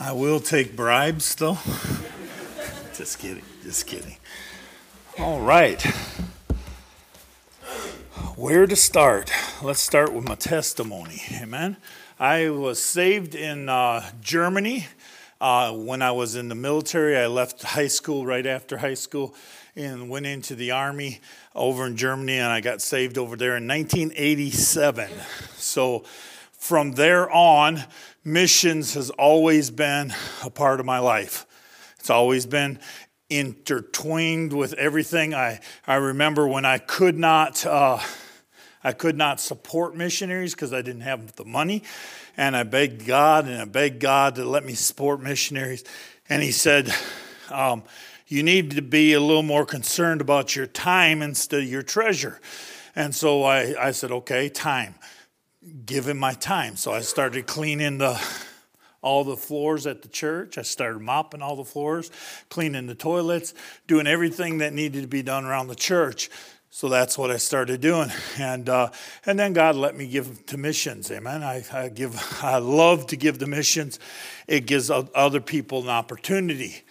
I will take bribes, though. just kidding, just kidding. All right. Where to start? Let's start with my testimony. Amen. I was saved in uh, Germany uh, when I was in the military. I left high school right after high school and went into the army over in Germany, and I got saved over there in 1987. So from there on, missions has always been a part of my life. It's always been intertwined with everything. I, I remember when I could not. Uh, I could not support missionaries because I didn't have the money. And I begged God and I begged God to let me support missionaries. And He said, um, You need to be a little more concerned about your time instead of your treasure. And so I, I said, Okay, time give him my time. So I started cleaning the all the floors at the church. I started mopping all the floors, cleaning the toilets, doing everything that needed to be done around the church. So that's what I started doing, and uh, and then God let me give to missions. Amen. I, I give. I love to give to missions. It gives other people an opportunity.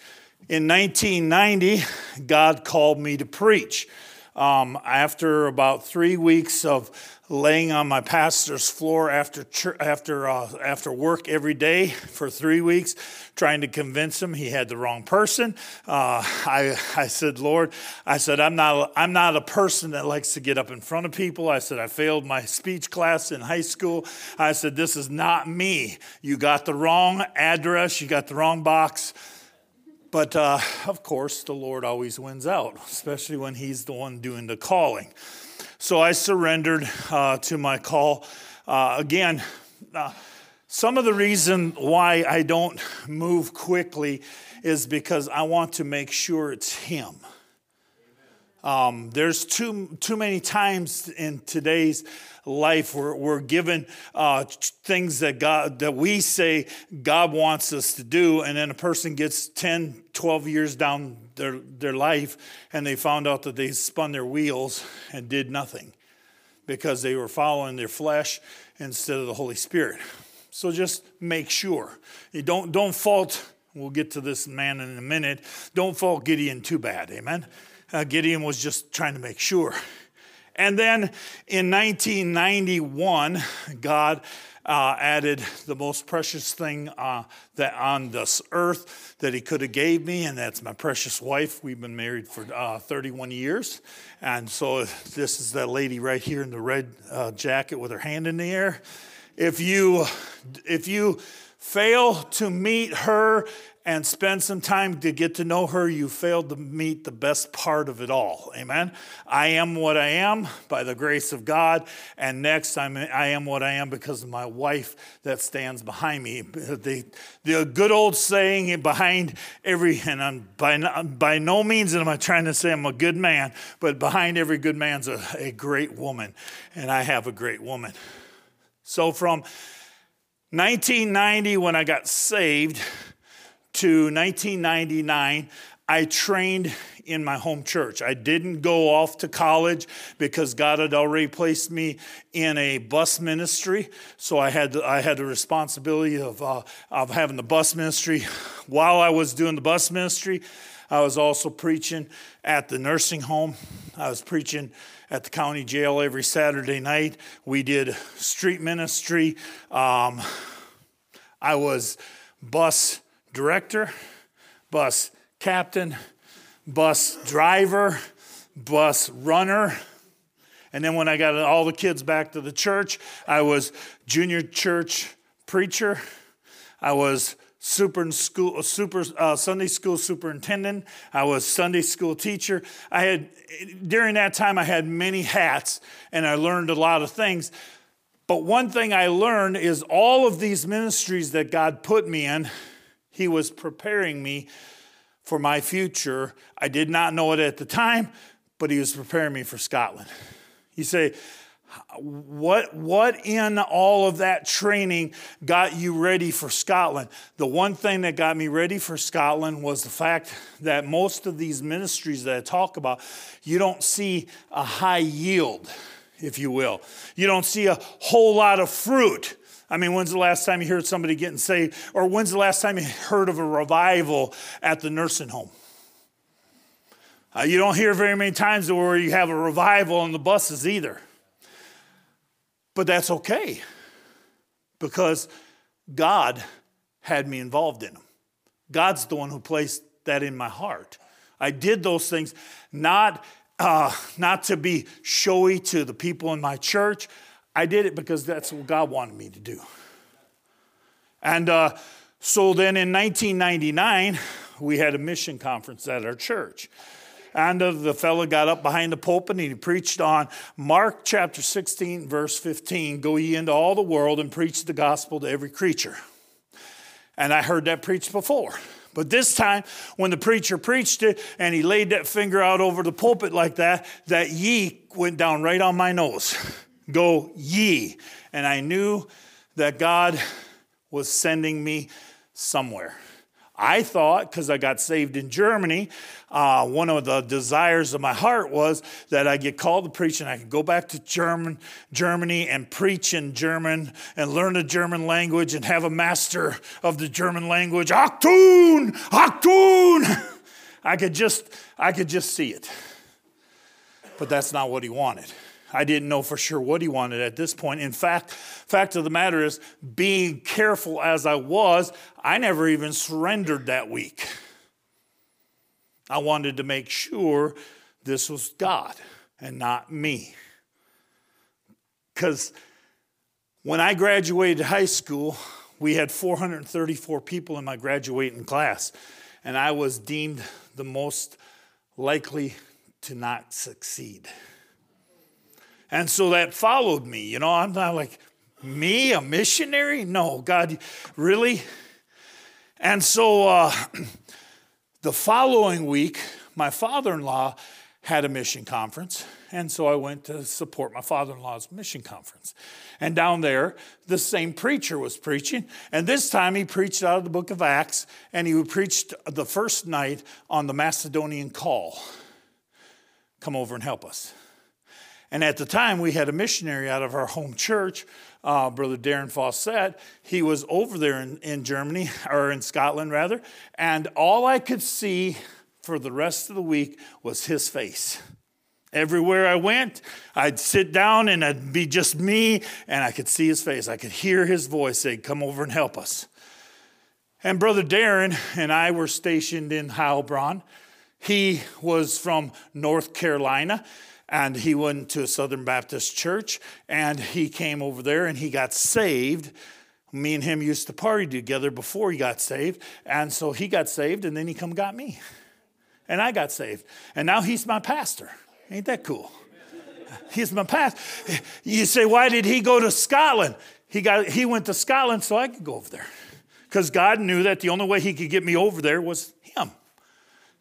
In 1990, God called me to preach. Um, after about three weeks of laying on my pastor's floor after after uh, after work every day for three weeks, trying to convince him he had the wrong person. Uh, I I said, Lord, I said I'm not I'm not a person that likes to get up in front of people. I said I failed my speech class in high school. I said this is not me. You got the wrong address. You got the wrong box. But uh, of course, the Lord always wins out, especially when He's the one doing the calling. So I surrendered uh, to my call. Uh, again, uh, some of the reason why I don't move quickly is because I want to make sure it's Him. Um, there's too, too many times in today's life where we're given uh, things that God that we say God wants us to do, and then a person gets 10, 12 years down their, their life and they found out that they spun their wheels and did nothing because they were following their flesh instead of the Holy Spirit. So just make sure. You don't, don't fault, we'll get to this man in a minute, don't fault Gideon too bad, amen? Uh, Gideon was just trying to make sure. And then in 1991, God uh, added the most precious thing uh, that on this earth that He could have gave me, and that's my precious wife. We've been married for uh, 31 years, and so this is that lady right here in the red uh, jacket with her hand in the air. If you if you fail to meet her and spend some time to get to know her, you failed to meet the best part of it all. Amen. I am what I am by the grace of God. And next, I'm, I am what I am because of my wife that stands behind me. The, the good old saying behind every, and I'm by, by no means am I trying to say I'm a good man, but behind every good man's a, a great woman. And I have a great woman. So from 1990, when I got saved, to 1999, I trained in my home church. I didn't go off to college because God had already placed me in a bus ministry. So I had I had the responsibility of, uh, of having the bus ministry. While I was doing the bus ministry, I was also preaching at the nursing home. I was preaching at the county jail every Saturday night. We did street ministry. Um, I was bus director, bus captain, bus driver, bus runner. And then when I got all the kids back to the church, I was junior church preacher. I was super school, super uh, Sunday school superintendent. I was Sunday school teacher. I had during that time I had many hats, and I learned a lot of things. But one thing I learned is all of these ministries that God put me in he was preparing me for my future. I did not know it at the time, but He was preparing me for Scotland. You say, what, what in all of that training got you ready for Scotland? The one thing that got me ready for Scotland was the fact that most of these ministries that I talk about, you don't see a high yield, if you will. You don't see a whole lot of fruit I mean, when's the last time you heard somebody getting saved? Or when's the last time you heard of a revival at the nursing home? Uh, you don't hear very many times where you have a revival on the buses either. But that's okay because God had me involved in them. God's the one who placed that in my heart. I did those things not, uh, not to be showy to the people in my church. I did it because that's what God wanted me to do. And uh, so then in 1999, we had a mission conference at our church. And uh, the fellow got up behind the pulpit and he preached on Mark chapter 16, verse 15 Go ye into all the world and preach the gospel to every creature. And I heard that preached before. But this time, when the preacher preached it and he laid that finger out over the pulpit like that, that ye went down right on my nose. Go ye. And I knew that God was sending me somewhere. I thought, because I got saved in Germany, uh, one of the desires of my heart was that I get called to preach and I could go back to German, Germany and preach in German and learn the German language and have a master of the German language. Achtung! Achtung! I could just, I could just see it. But that's not what he wanted. I didn't know for sure what he wanted at this point. In fact, fact of the matter is, being careful as I was, I never even surrendered that week. I wanted to make sure this was God and not me. Because when I graduated high school, we had 434 people in my graduating class, and I was deemed the most likely to not succeed. And so that followed me. You know, I'm not like, me, a missionary? No, God, really? And so uh, the following week, my father in law had a mission conference. And so I went to support my father in law's mission conference. And down there, the same preacher was preaching. And this time he preached out of the book of Acts, and he preached the first night on the Macedonian call come over and help us. And at the time, we had a missionary out of our home church, uh, Brother Darren Fawcett. He was over there in, in Germany, or in Scotland rather, and all I could see for the rest of the week was his face. Everywhere I went, I'd sit down and it'd be just me, and I could see his face. I could hear his voice say, Come over and help us. And Brother Darren and I were stationed in Heilbronn. He was from North Carolina and he went to a Southern Baptist church and he came over there and he got saved. Me and him used to party together before he got saved, and so he got saved and then he come got me. And I got saved. And now he's my pastor. Ain't that cool? He's my pastor. You say, why did he go to Scotland? He, got, he went to Scotland so I could go over there. Because God knew that the only way he could get me over there was him.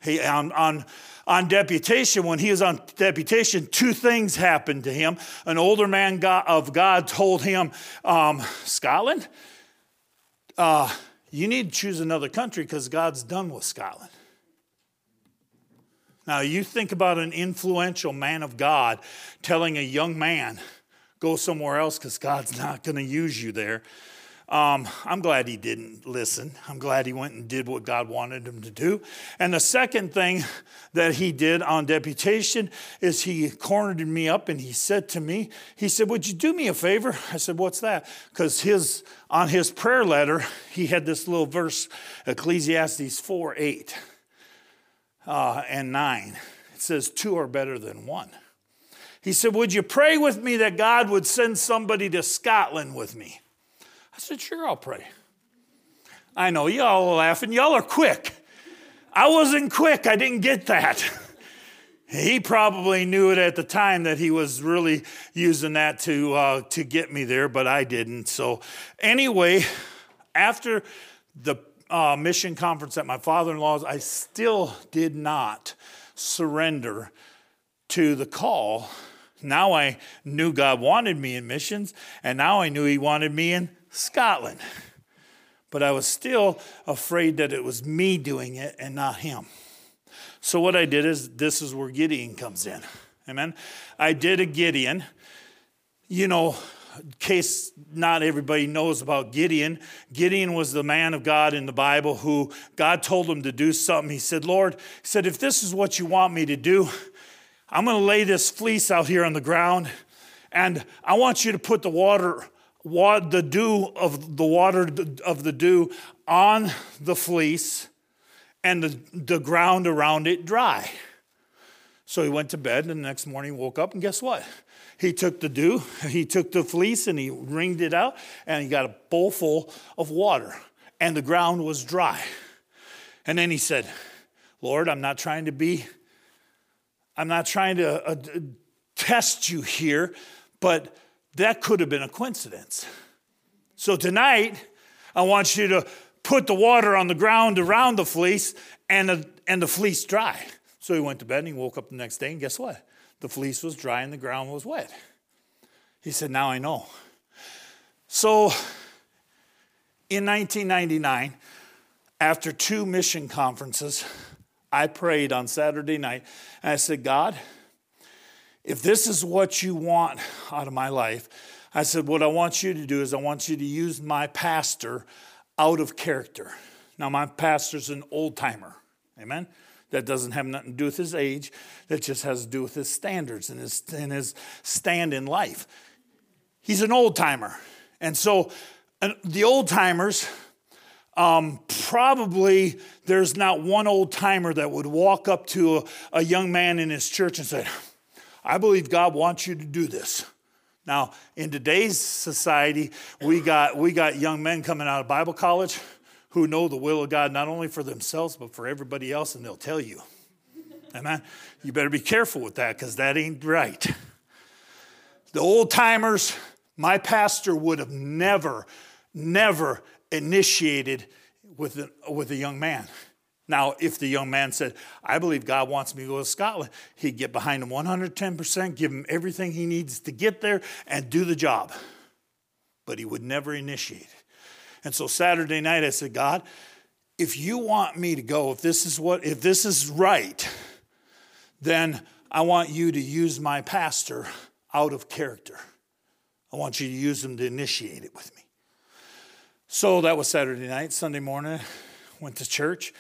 He, on, on on deputation, when he was on deputation, two things happened to him. An older man of God told him, um, Scotland, uh, you need to choose another country because God's done with Scotland. Now, you think about an influential man of God telling a young man, go somewhere else because God's not going to use you there. Um, I'm glad he didn't listen. I'm glad he went and did what God wanted him to do. And the second thing that he did on deputation is he cornered me up and he said to me, he said, "Would you do me a favor?" I said, "What's that?" Because his on his prayer letter he had this little verse, Ecclesiastes four eight uh, and nine. It says, two are better than one." He said, "Would you pray with me that God would send somebody to Scotland with me?" I said, Sure, I'll pray. I know y'all are laughing. Y'all are quick. I wasn't quick. I didn't get that. He probably knew it at the time that he was really using that to, uh, to get me there, but I didn't. So, anyway, after the uh, mission conference at my father in law's, I still did not surrender to the call. Now I knew God wanted me in missions, and now I knew He wanted me in Scotland. But I was still afraid that it was me doing it and not him. So what I did is this is where Gideon comes in. Amen. I did a Gideon. You know, in case not everybody knows about Gideon, Gideon was the man of God in the Bible who God told him to do something. He said, Lord, he said, if this is what you want me to do, I'm going to lay this fleece out here on the ground, and I want you to put the water, the dew of the water of the dew on the fleece and the, the ground around it dry. So he went to bed, and the next morning woke up, and guess what? He took the dew, he took the fleece, and he wringed it out, and he got a bowl full of water, and the ground was dry. And then he said, Lord, I'm not trying to be, I'm not trying to uh, test you here, but that could have been a coincidence. So tonight, I want you to put the water on the ground around the fleece and the, and the fleece dry. So he went to bed and he woke up the next day, and guess what? The fleece was dry and the ground was wet. He said, Now I know. So in 1999, after two mission conferences, I prayed on Saturday night and I said, God, if this is what you want out of my life, I said, what I want you to do is I want you to use my pastor out of character. Now, my pastor's an old timer. Amen. That doesn't have nothing to do with his age. That just has to do with his standards and his, and his stand in life. He's an old timer. And so the old timers, um, probably there's not one old timer that would walk up to a, a young man in his church and say, I believe God wants you to do this. Now, in today's society, we got, we got young men coming out of Bible college who know the will of God not only for themselves, but for everybody else, and they'll tell you. Amen. You better be careful with that because that ain't right. The old timers, my pastor would have never, never initiated with with a young man. Now, if the young man said, I believe God wants me to go to Scotland, he'd get behind him 110%, give him everything he needs to get there, and do the job. But he would never initiate and so Saturday night I said, God, if you want me to go, if this is what, if this is right, then I want you to use my pastor out of character. I want you to use him to initiate it with me. So that was Saturday night. Sunday morning, went to church.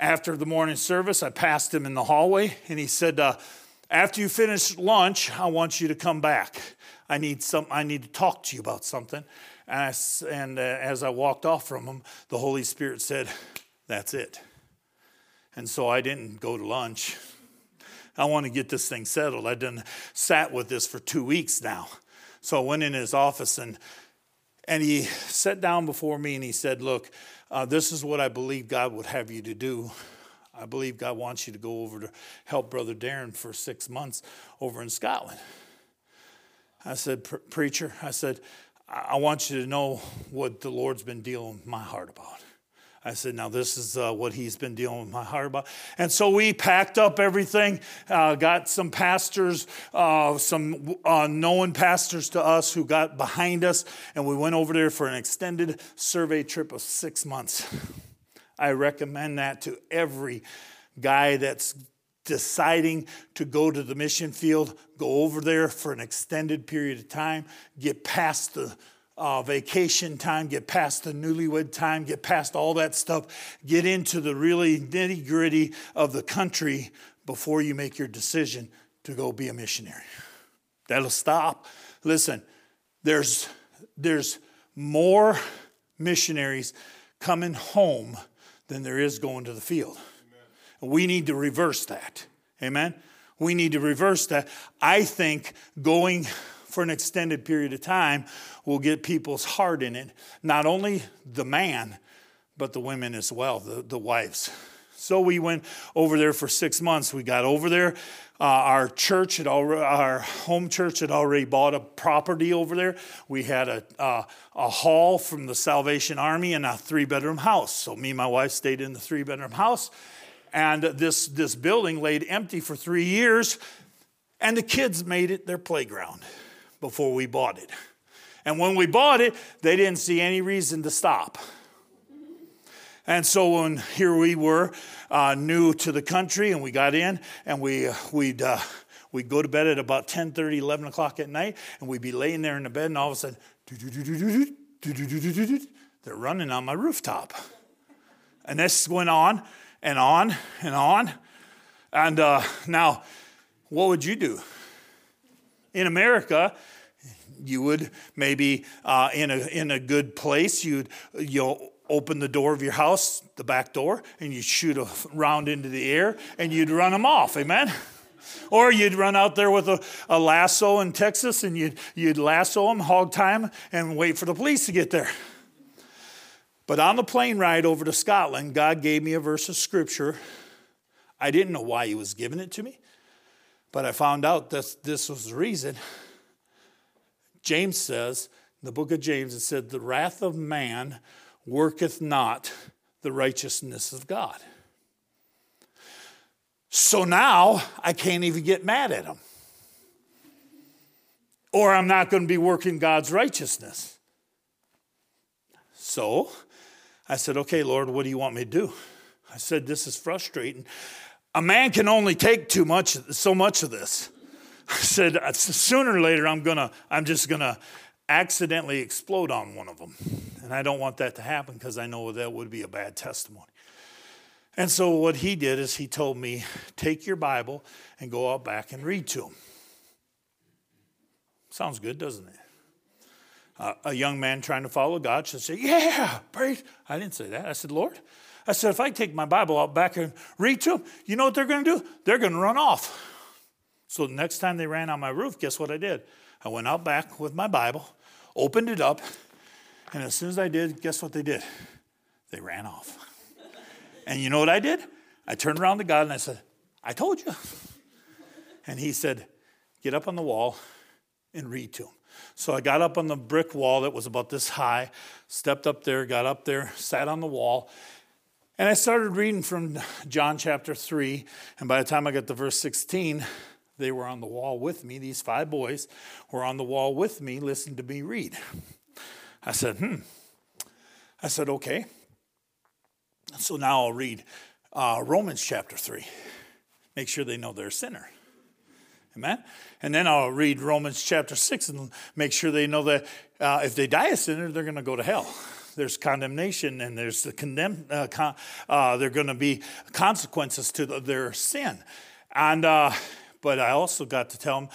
After the morning service, I passed him in the hallway, and he said, uh, "After you finish lunch, I want you to come back. I need some. I need to talk to you about something." And, I, and uh, as I walked off from him, the Holy Spirit said, That's it. And so I didn't go to lunch. I want to get this thing settled. I've done sat with this for two weeks now. So I went in his office and and he sat down before me and he said, Look, uh, this is what I believe God would have you to do. I believe God wants you to go over to help Brother Darren for six months over in Scotland. I said, Preacher, I said, I want you to know what the Lord's been dealing my heart about. I said, now this is uh, what he's been dealing with my heart about. And so we packed up everything, uh, got some pastors, uh, some uh, known pastors to us who got behind us, and we went over there for an extended survey trip of six months. I recommend that to every guy that's deciding to go to the mission field, go over there for an extended period of time, get past the uh, vacation time, get past the newlywed time, get past all that stuff, get into the really nitty gritty of the country before you make your decision to go be a missionary. That'll stop. Listen, there's, there's more missionaries coming home than there is going to the field. We need to reverse that. Amen? We need to reverse that. I think going for an extended period of time will get people's heart in it, not only the man, but the women as well, the, the wives. So we went over there for six months. We got over there. Uh, our church had already, our home church had already bought a property over there. We had a, uh, a hall from the Salvation Army and a three bedroom house. So me and my wife stayed in the three bedroom house and this, this building laid empty for three years, and the kids made it their playground before we bought it. And when we bought it, they didn't see any reason to stop. And so when here we were, uh, new to the country, and we got in, and we uh, we'd uh, We'd go to bed at about 10 30, 11 o'clock at night, and we'd be laying there in the bed, and all of a sudden, they're running on my rooftop. And this went on and on and on. And uh, now, what would you do? In America, you would maybe uh, in, a, in a good place, you'd you'll open the door of your house, the back door, and you'd shoot a round into the air and you'd run them off. Amen? Or you'd run out there with a, a lasso in Texas and you'd, you'd lasso them, hog time, and wait for the police to get there. But on the plane ride over to Scotland, God gave me a verse of scripture. I didn't know why He was giving it to me, but I found out that this was the reason. James says, in the book of James, it said, The wrath of man worketh not the righteousness of God. So now I can't even get mad at him. Or I'm not going to be working God's righteousness. So I said, Okay, Lord, what do you want me to do? I said, This is frustrating. A man can only take too much, so much of this. I said, sooner or later, I'm gonna, I'm just gonna accidentally explode on one of them. And I don't want that to happen because I know that would be a bad testimony. And so what he did is he told me, take your Bible and go out back and read to him. Sounds good, doesn't it? Uh, a young man trying to follow God should say, Yeah, praise. I didn't say that. I said, Lord, I said, if I take my Bible out back and read to them, you know what they're going to do? They're going to run off. So the next time they ran on my roof, guess what I did? I went out back with my Bible, opened it up, and as soon as I did, guess what they did? They ran off. And you know what I did? I turned around to God and I said, I told you. And he said, Get up on the wall and read to him. So I got up on the brick wall that was about this high, stepped up there, got up there, sat on the wall, and I started reading from John chapter 3. And by the time I got to verse 16, they were on the wall with me. These five boys were on the wall with me, listening to me read. I said, hmm. I said, okay. So now I'll read uh, Romans chapter 3. Make sure they know they're a sinner. Amen? And then I'll read Romans chapter 6 and make sure they know that uh, if they die a sinner, they're going to go to hell there's condemnation and there's the condemn, uh, con, uh, there are going to be consequences to the, their sin. And, uh, but I also got to tell them,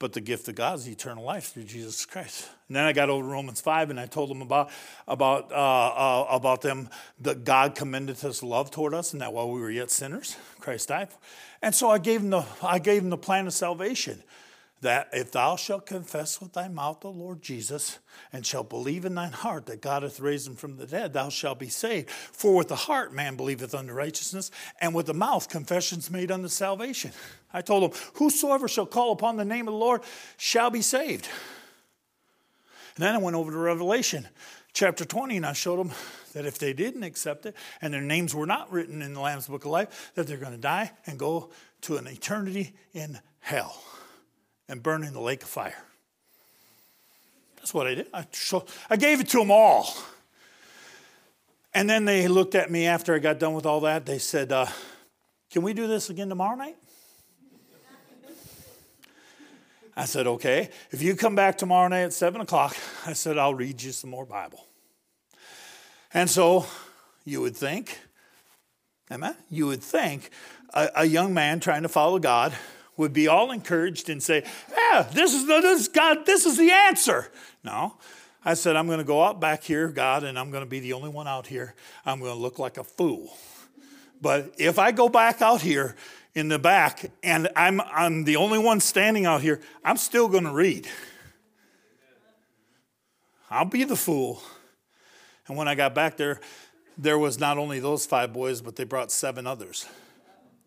but the gift of God is eternal life through Jesus Christ. And then I got over Romans 5 and I told them about, about, uh, uh, about them that God commended his love toward us and that while we were yet sinners, Christ died. And so I gave them the, I gave them the plan of salvation that if thou shalt confess with thy mouth the Lord Jesus, and shalt believe in thine heart that God hath raised him from the dead, thou shalt be saved. For with the heart man believeth unto righteousness, and with the mouth confessions made unto salvation. I told him, Whosoever shall call upon the name of the Lord shall be saved. And then I went over to Revelation chapter 20, and I showed them that if they didn't accept it, and their names were not written in the Lamb's Book of Life, that they're going to die and go to an eternity in hell and burn in the lake of fire. That's what I did. I, I gave it to them all. And then they looked at me after I got done with all that. They said, uh, Can we do this again tomorrow night? I said, Okay. If you come back tomorrow night at 7 o'clock, I said, I'll read you some more Bible. And so you would think, amen? You would think a, a young man trying to follow God would be all encouraged and say, Yeah, this is, the, this is God, this is the answer. No. I said, I'm going to go out back here, God, and I'm going to be the only one out here. I'm going to look like a fool. But if I go back out here in the back and I'm, I'm the only one standing out here, I'm still going to read. I'll be the fool. And when I got back there, there was not only those five boys, but they brought seven others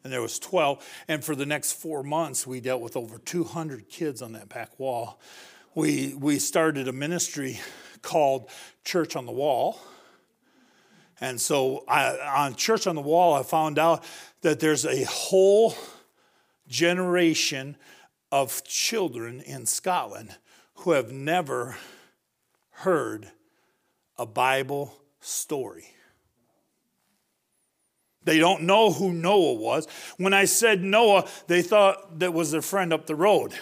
and there was 12 and for the next four months we dealt with over 200 kids on that back wall. We, we started a ministry called church on the wall. And so I, on church on the wall i found out that there's a whole generation of children in scotland who have never heard a bible story They don't know who Noah was. When I said Noah, they thought that was their friend up the road.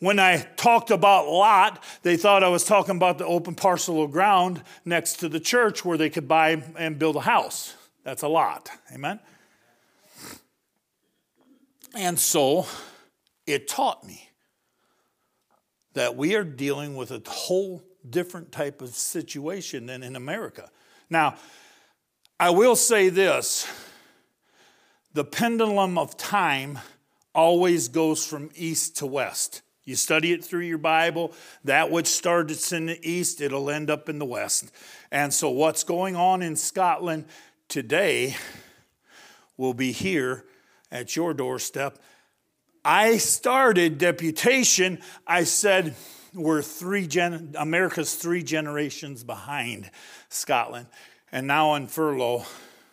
When I talked about Lot, they thought I was talking about the open parcel of ground next to the church where they could buy and build a house. That's a lot. Amen? And so it taught me that we are dealing with a whole different type of situation than in America. Now, I will say this the pendulum of time always goes from east to west. You study it through your Bible, that which starts in the east, it'll end up in the west. And so, what's going on in Scotland today will be here at your doorstep. I started deputation, I said, we're three gen- America's three generations behind Scotland. And now on furlough,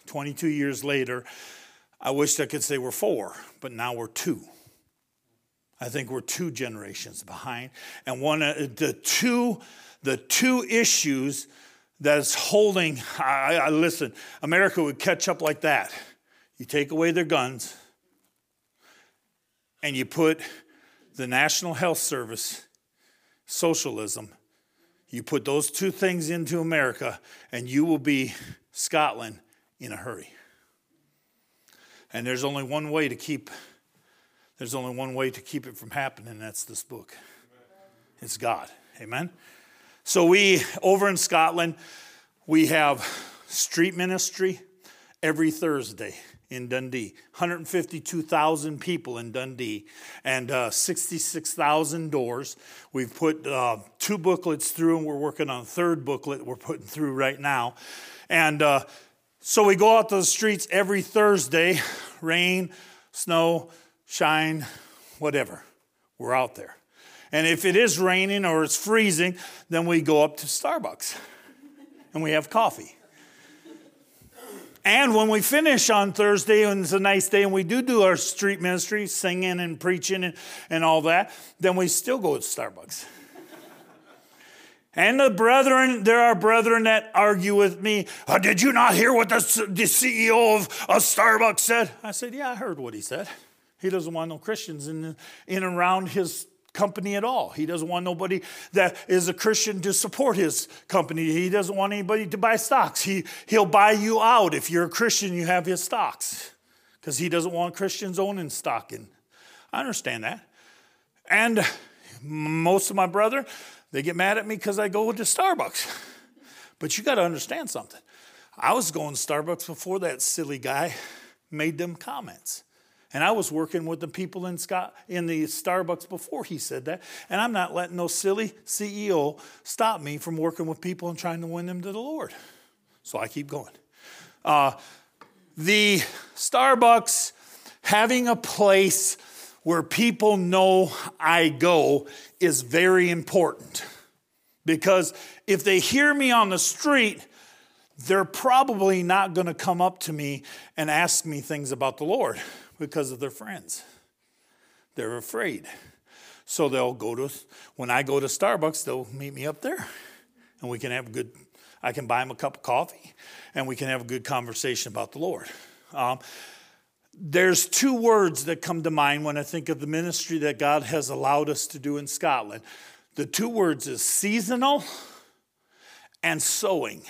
22 years later, I wish I could say we're four, but now we're two. I think we're two generations behind. And one of the two, the two issues that is holding, I, I listen, America would catch up like that. You take away their guns, and you put the National Health Service, socialism, you put those two things into America, and you will be Scotland in a hurry. And there's only one way to keep there's only one way to keep it from happening, and that's this book. It's God. Amen. So we over in Scotland, we have street ministry every Thursday in Dundee. 152,000 people in Dundee and uh, 66,000 doors. We've put uh, two booklets through, and we're working on a third booklet we're putting through right now. And uh, so we go out to the streets every Thursday, rain, snow, shine, whatever. We're out there. And if it is raining or it's freezing, then we go up to Starbucks and we have coffee. And when we finish on Thursday and it's a nice day and we do do our street ministry, singing and preaching and, and all that, then we still go to Starbucks. And the brethren, there are brethren that argue with me. Oh, did you not hear what the, the CEO of, of Starbucks said? I said, Yeah, I heard what he said. He doesn't want no Christians in, in around his company at all. He doesn't want nobody that is a Christian to support his company. He doesn't want anybody to buy stocks. He, he'll buy you out. If you're a Christian, you have his stocks because he doesn't want Christians owning stock. And I understand that. And most of my brother, they get mad at me because I go to Starbucks. But you got to understand something. I was going to Starbucks before that silly guy made them comments. And I was working with the people in, Scott, in the Starbucks before he said that. And I'm not letting no silly CEO stop me from working with people and trying to win them to the Lord. So I keep going. Uh, the Starbucks having a place where people know I go is very important. Because if they hear me on the street, they're probably not going to come up to me and ask me things about the Lord because of their friends. They're afraid. So they'll go to, when I go to Starbucks, they'll meet me up there and we can have a good, I can buy them a cup of coffee and we can have a good conversation about the Lord. Um, there's two words that come to mind when I think of the ministry that God has allowed us to do in Scotland. The two words is seasonal and sowing.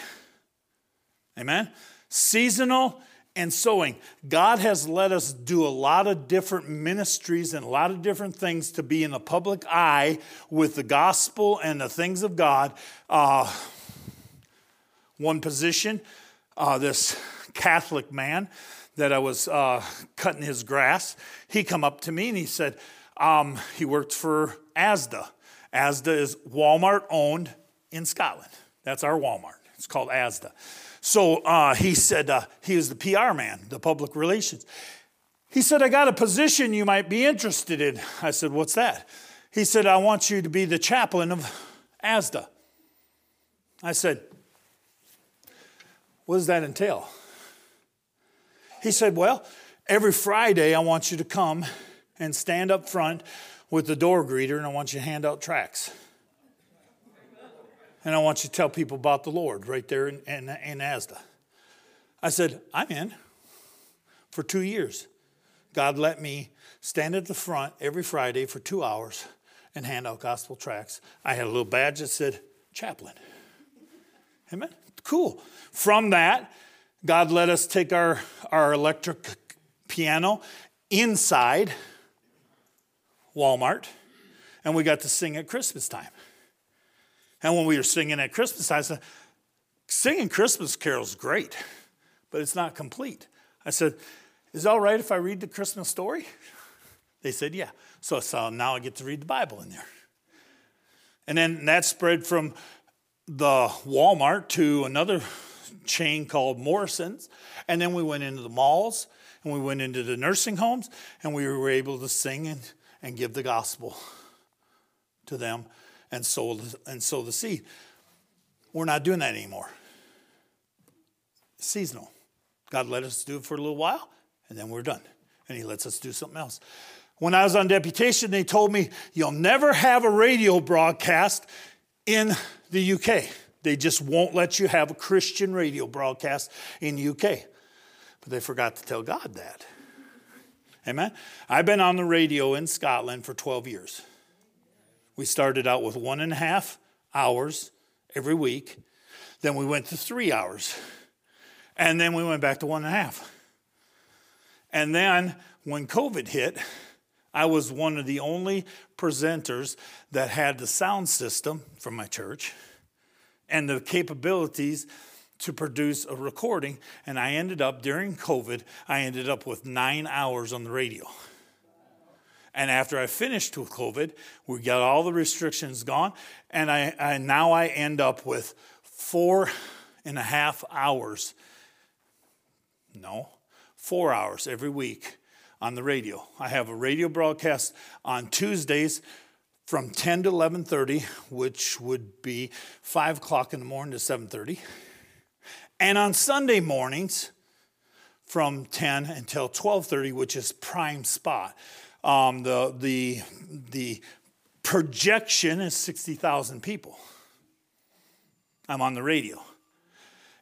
Amen? Seasonal and sowing. God has let us do a lot of different ministries and a lot of different things to be in the public eye with the gospel and the things of God. Uh, one position, uh, this Catholic man that I was uh, cutting his grass, he come up to me and he said, um, he worked for ASDA. ASDA is Walmart owned in Scotland. That's our Walmart. It's called ASDA. So uh, he said, uh, he was the PR man, the public relations. He said, I got a position you might be interested in. I said, What's that? He said, I want you to be the chaplain of ASDA. I said, What does that entail? He said, Well, every Friday I want you to come and stand up front with the door greeter and I want you to hand out tracts and I want you to tell people about the Lord right there in, in, in Asda. I said, I'm in. for two years. God let me stand at the front every Friday for two hours and hand out gospel tracts. I had a little badge that said chaplain. Amen. Cool. From that, God let us take our, our electric piano inside Walmart, and we got to sing at Christmas time. And when we were singing at Christmas I said, singing Christmas carols great, but it's not complete. I said, is it all right if I read the Christmas story? They said, yeah. So, so now I get to read the Bible in there. And then that spread from the Walmart to another chain called Morrison's. And then we went into the malls and we went into the nursing homes and we were able to sing and, and give the gospel to them and sow, and sow the seed. We're not doing that anymore. Seasonal. God let us do it for a little while and then we're done. And He lets us do something else. When I was on deputation, they told me, You'll never have a radio broadcast in the UK. They just won't let you have a Christian radio broadcast in the UK. But they forgot to tell God that. Amen. I've been on the radio in Scotland for 12 years. We started out with one and a half hours every week. Then we went to three hours. And then we went back to one and a half. And then when COVID hit, I was one of the only presenters that had the sound system from my church and the capabilities to produce a recording. And I ended up, during COVID, I ended up with nine hours on the radio. And after I finished with COVID, we got all the restrictions gone. And I, I now I end up with four and a half hours. No, four hours every week on the radio. I have a radio broadcast on Tuesdays from 10 to 11.30 which would be 5 o'clock in the morning to 7.30 and on sunday mornings from 10 until 12.30 which is prime spot um, the, the, the projection is 60000 people i'm on the radio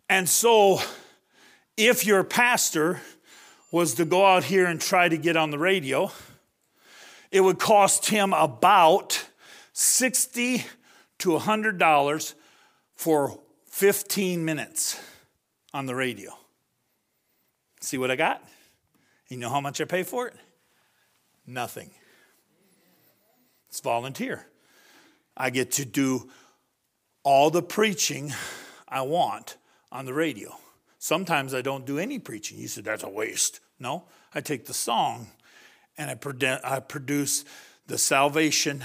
and so if your pastor was to go out here and try to get on the radio, it would cost him about 60 to $100 for 15 minutes on the radio. See what I got? You know how much I pay for it? Nothing. It's volunteer. I get to do all the preaching I want on the radio. Sometimes I don't do any preaching. You said that's a waste. No, I take the song and I, produce the salvation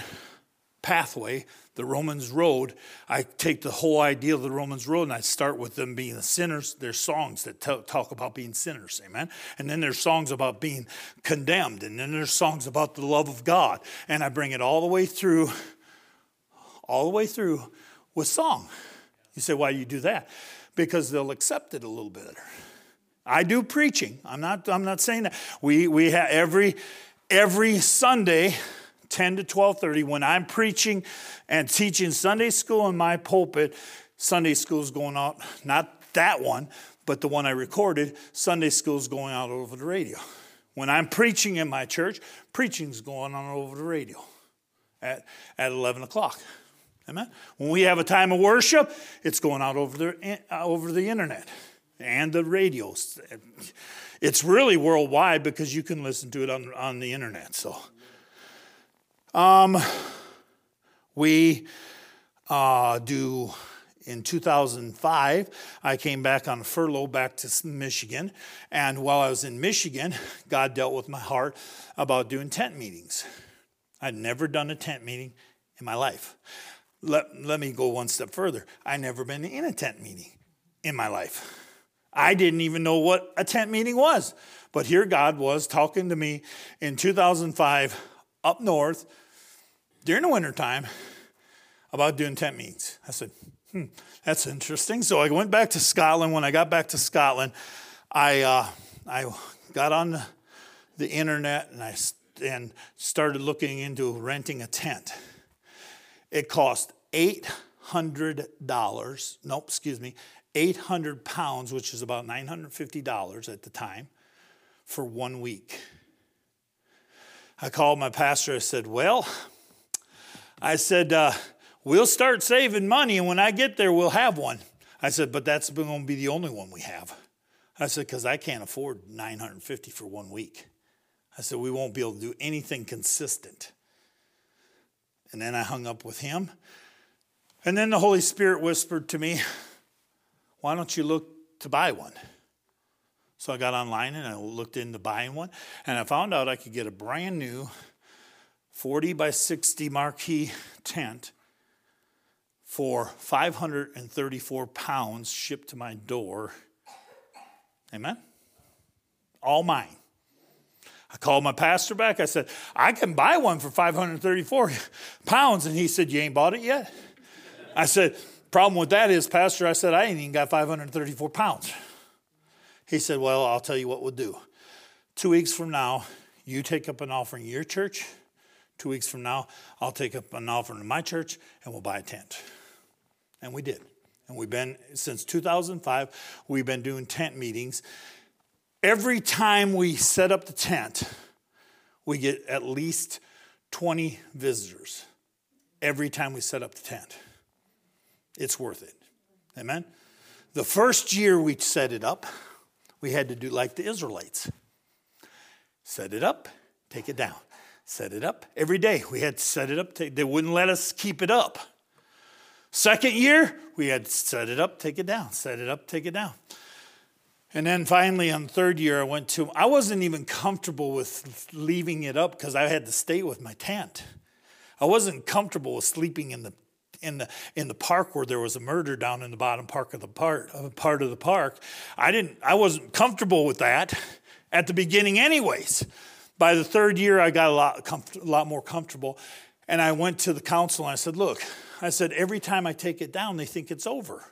pathway, the Romans road. I take the whole idea of the Romans road and I start with them being the sinners. There's songs that t- talk about being sinners, amen. And then there's songs about being condemned, and then there's songs about the love of God. And I bring it all the way through, all the way through with song. You say, why you do that? because they'll accept it a little better. I do preaching. I'm not, I'm not saying that. We, we have every, every Sunday, 10 to 12.30, when I'm preaching and teaching Sunday school in my pulpit, Sunday school's going out, not that one, but the one I recorded, Sunday school's going out over the radio. When I'm preaching in my church, preaching's going on over the radio at, at 11 o'clock. Amen. When we have a time of worship, it's going out over the, uh, over the internet and the radios. It's really worldwide because you can listen to it on, on the internet. So, um, we uh, do in 2005, I came back on furlough back to Michigan. And while I was in Michigan, God dealt with my heart about doing tent meetings. I'd never done a tent meeting in my life. Let, let me go one step further. I'd never been in a tent meeting in my life. I didn't even know what a tent meeting was. But here God was talking to me in 2005 up north during the wintertime about doing tent meetings. I said, hmm, that's interesting. So I went back to Scotland. When I got back to Scotland, I, uh, I got on the, the internet and I and started looking into renting a tent. It cost $800, nope, excuse me, 800 pounds, which is about $950 at the time, for one week. I called my pastor. I said, Well, I said, uh, we'll start saving money, and when I get there, we'll have one. I said, But that's going to be the only one we have. I said, Because I can't afford 950 for one week. I said, We won't be able to do anything consistent. And then I hung up with him. And then the Holy Spirit whispered to me, Why don't you look to buy one? So I got online and I looked into buying one, and I found out I could get a brand new 40 by 60 marquee tent for 534 pounds shipped to my door. Amen? All mine. I called my pastor back. I said, I can buy one for 534 pounds. And he said, You ain't bought it yet? I said, Problem with that is, Pastor, I said, I ain't even got 534 pounds. He said, Well, I'll tell you what we'll do. Two weeks from now, you take up an offering in your church. Two weeks from now, I'll take up an offering in my church and we'll buy a tent. And we did. And we've been, since 2005, we've been doing tent meetings. Every time we set up the tent, we get at least 20 visitors. Every time we set up the tent, it's worth it. Amen? The first year we set it up, we had to do like the Israelites set it up, take it down, set it up. Every day we had set it up. They wouldn't let us keep it up. Second year, we had set it up, take it down, set it up, take it down. And then finally, on third year, I went to, I wasn't even comfortable with leaving it up because I had to stay with my tent. I wasn't comfortable with sleeping in the in the in the park where there was a murder down in the bottom part of the part of part of the park. I didn't I wasn't comfortable with that at the beginning anyways. By the third year I got a lot a lot more comfortable and I went to the council and I said, "Look, I said every time I take it down they think it's over."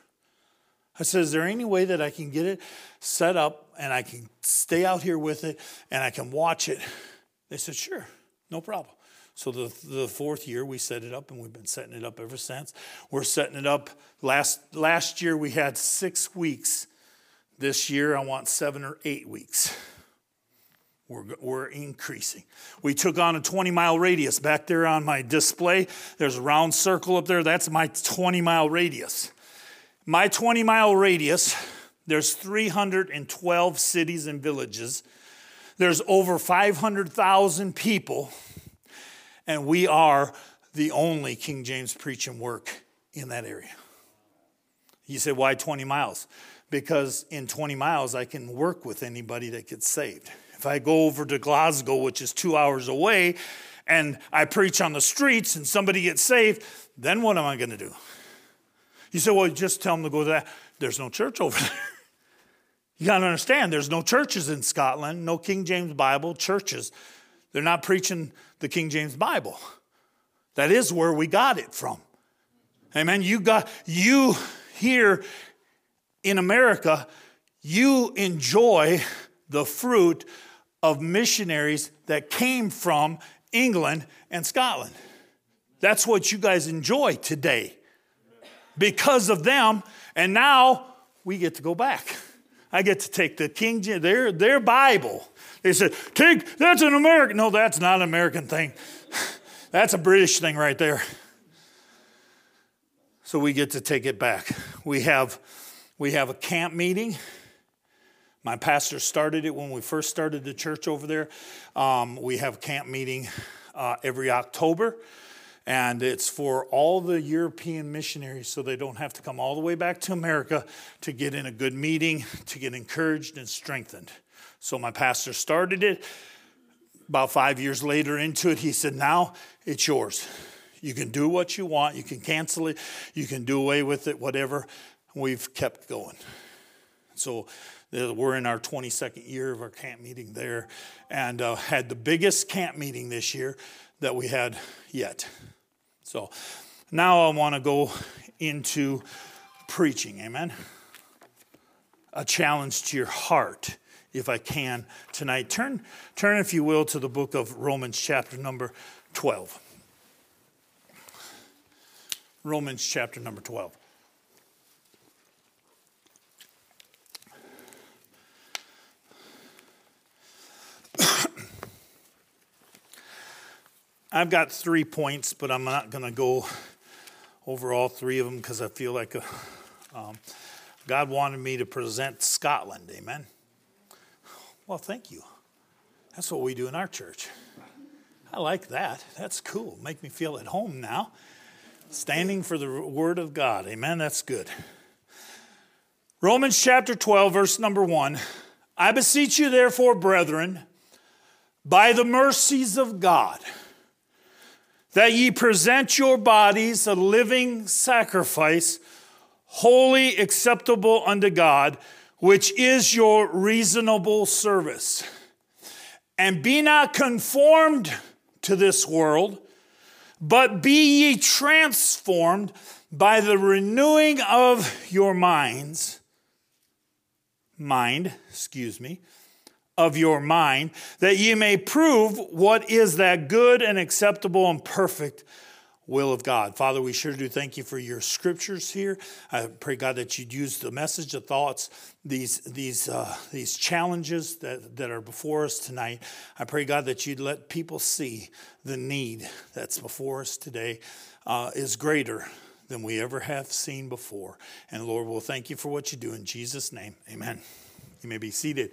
I said, Is there any way that I can get it set up and I can stay out here with it and I can watch it? They said, Sure, no problem. So the, the fourth year we set it up and we've been setting it up ever since. We're setting it up. Last, last year we had six weeks. This year I want seven or eight weeks. We're, we're increasing. We took on a 20 mile radius back there on my display. There's a round circle up there. That's my 20 mile radius. My 20 mile radius, there's 312 cities and villages. There's over 500,000 people and we are the only King James preaching work in that area. You say, why 20 miles? Because in 20 miles, I can work with anybody that gets saved. If I go over to Glasgow, which is two hours away, and I preach on the streets and somebody gets saved, then what am I going to do? You say, well, just tell them to go to that. There's no church over there. You got to understand, there's no churches in Scotland, no King James Bible churches. They're not preaching the King James Bible. That is where we got it from. Amen. You got you here in America, you enjoy the fruit of missionaries that came from England and Scotland. That's what you guys enjoy today. Because of them, and now we get to go back. I get to take the King James, their, their Bible, they said, Take, that's an American. No, that's not an American thing. That's a British thing right there. So we get to take it back. We have, we have a camp meeting. My pastor started it when we first started the church over there. Um, we have camp meeting uh, every October, and it's for all the European missionaries so they don't have to come all the way back to America to get in a good meeting, to get encouraged and strengthened. So my pastor started it. About five years later into it, he said, Now it's yours. You can do what you want. You can cancel it. You can do away with it, whatever. We've kept going. So we're in our 22nd year of our camp meeting there and uh, had the biggest camp meeting this year that we had yet. So now I want to go into preaching. Amen. A challenge to your heart if I can tonight. Turn, turn, if you will, to the book of Romans, chapter number 12. Romans, chapter number 12. I've got three points, but I'm not going to go over all three of them because I feel like a, uh, um, God wanted me to present Scotland. Amen. Well, thank you. That's what we do in our church. I like that. That's cool. Make me feel at home now. Standing for the word of God. Amen. That's good. Romans chapter 12, verse number 1. I beseech you, therefore, brethren, by the mercies of God that ye present your bodies a living sacrifice, holy, acceptable unto God, which is your reasonable service. And be not conformed to this world, but be ye transformed by the renewing of your minds, mind, excuse me, of your mind, that ye may prove what is that good and acceptable and perfect will of God. Father, we sure do thank you for your scriptures here. I pray, God, that you'd use the message, the thoughts, these, these, uh, these challenges that, that are before us tonight. I pray, God, that you'd let people see the need that's before us today uh, is greater than we ever have seen before. And Lord, we'll thank you for what you do in Jesus' name. Amen. You may be seated.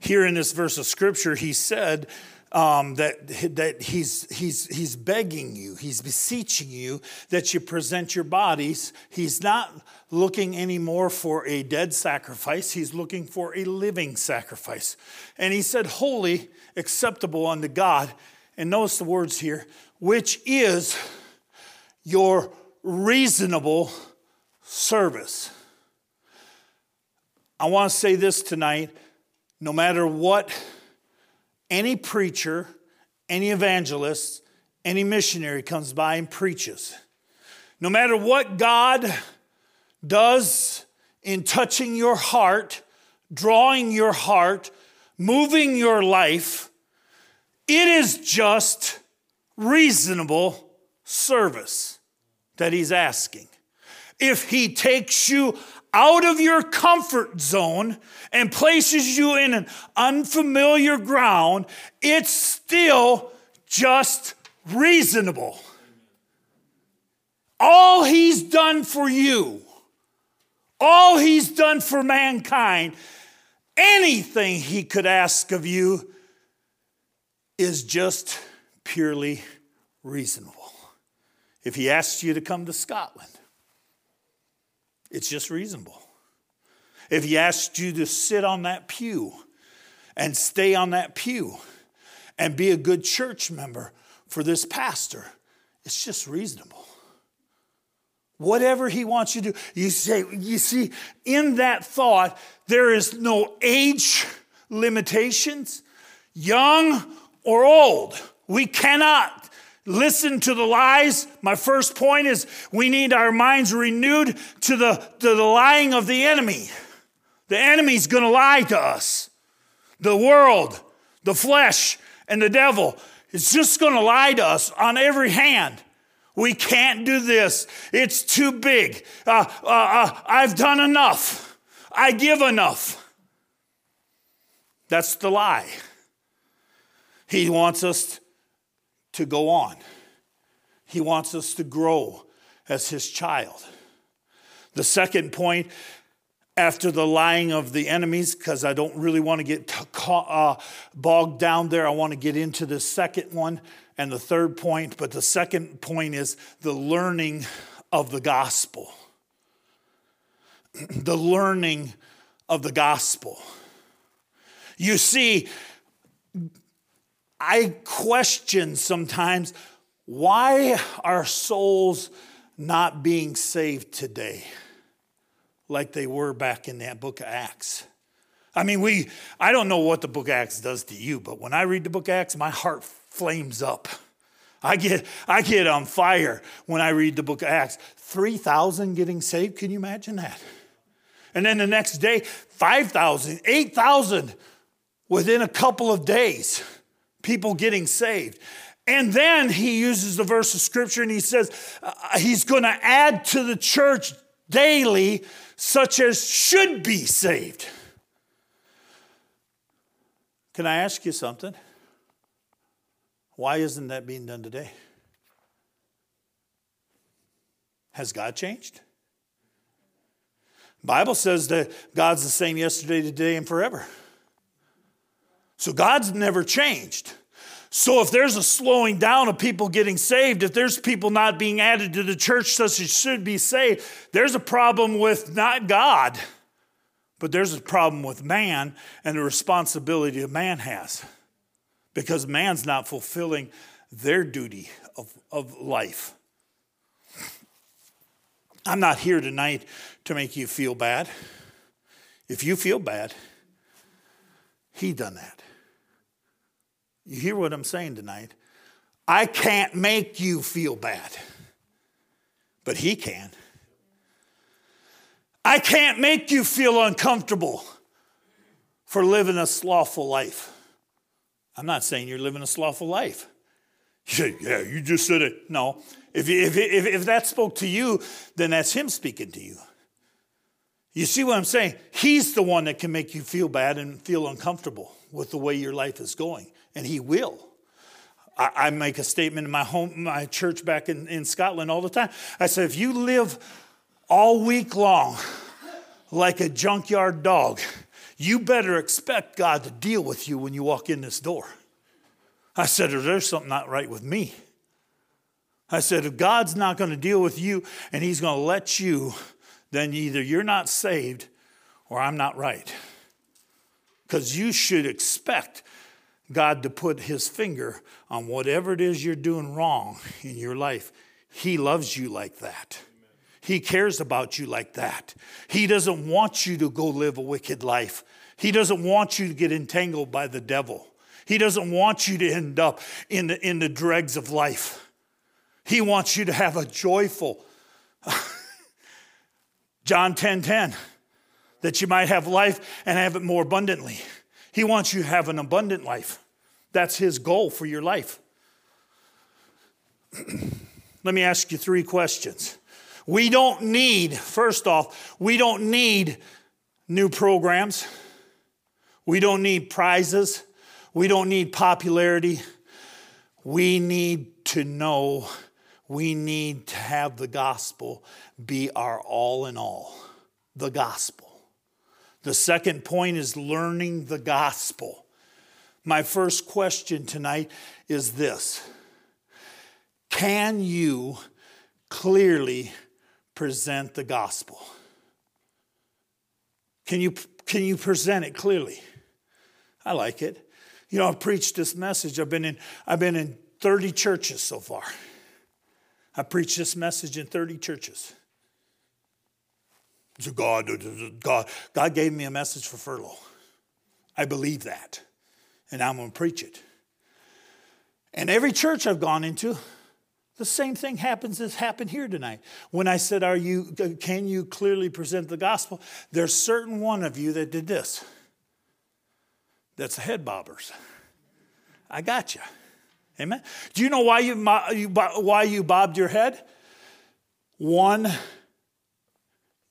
Here in this verse of scripture, he said um, that, that he's, he's, he's begging you, he's beseeching you that you present your bodies. He's not looking anymore for a dead sacrifice, he's looking for a living sacrifice. And he said, Holy, acceptable unto God. And notice the words here, which is your reasonable service. I want to say this tonight no matter what any preacher, any evangelist, any missionary comes by and preaches, no matter what God does in touching your heart, drawing your heart, moving your life, it is just reasonable service that He's asking. If He takes you out of your comfort zone and places you in an unfamiliar ground, it's still just reasonable. All he's done for you, all he's done for mankind, anything he could ask of you is just purely reasonable. If he asked you to come to Scotland, it's just reasonable. If he asked you to sit on that pew and stay on that pew and be a good church member for this pastor, it's just reasonable. Whatever he wants you to do, you say, you see, in that thought, there is no age limitations, young or old. We cannot listen to the lies. My first point is we need our minds renewed to the, to the lying of the enemy. The enemy's going to lie to us. The world, the flesh, and the devil is just going to lie to us on every hand. We can't do this. It's too big. Uh, uh, uh, I've done enough. I give enough. That's the lie. He wants us to go on. He wants us to grow as his child. The second point, after the lying of the enemies, because I don't really want to get uh, bogged down there, I want to get into the second one and the third point. But the second point is the learning of the gospel. the learning of the gospel. You see, I question sometimes why are souls not being saved today like they were back in that book of Acts? I mean, we, I don't know what the book of Acts does to you, but when I read the book of Acts, my heart flames up. I get, I get on fire when I read the book of Acts. 3,000 getting saved, can you imagine that? And then the next day, 5,000, 8,000 within a couple of days people getting saved. And then he uses the verse of scripture and he says uh, he's going to add to the church daily such as should be saved. Can I ask you something? Why isn't that being done today? Has God changed? Bible says that God's the same yesterday, today, and forever. So God's never changed. So if there's a slowing down of people getting saved, if there's people not being added to the church such as should be saved, there's a problem with not God, but there's a problem with man and the responsibility that man has. Because man's not fulfilling their duty of, of life. I'm not here tonight to make you feel bad. If you feel bad, he done that. You hear what I'm saying tonight? I can't make you feel bad, but he can. I can't make you feel uncomfortable for living a slothful life. I'm not saying you're living a slothful life. You say, yeah, you just said it. No, if, if, if, if that spoke to you, then that's him speaking to you. You see what I'm saying? He's the one that can make you feel bad and feel uncomfortable with the way your life is going, and he will. I, I make a statement in my home, my church back in, in Scotland all the time. I said, if you live all week long like a junkyard dog, you better expect God to deal with you when you walk in this door. I said, there's something not right with me. I said, if God's not going to deal with you and He's going to let you, then either you're not saved or I'm not right. Because you should expect God to put His finger on whatever it is you're doing wrong in your life. He loves you like that. He cares about you like that. He doesn't want you to go live a wicked life. He doesn't want you to get entangled by the devil. He doesn't want you to end up in the, in the dregs of life. He wants you to have a joyful, John 10 10, that you might have life and have it more abundantly. He wants you to have an abundant life. That's his goal for your life. Let me ask you three questions. We don't need, first off, we don't need new programs. We don't need prizes. We don't need popularity. We need to know we need to have the gospel be our all in all. The gospel. The second point is learning the gospel. My first question tonight is this Can you clearly present the gospel? Can you, can you present it clearly? I like it. You know, I've preached this message. I've been in, I've been in 30 churches so far. I preached this message in 30 churches. So God, God, God gave me a message for furlough. I believe that. And I'm going to preach it. And every church I've gone into, the same thing happens as happened here tonight. When I said, Are you uh, can you clearly present the gospel? There's certain one of you that did this. That's the head bobbers. I got you. Amen. Do you know why you, why you bobbed your head? One,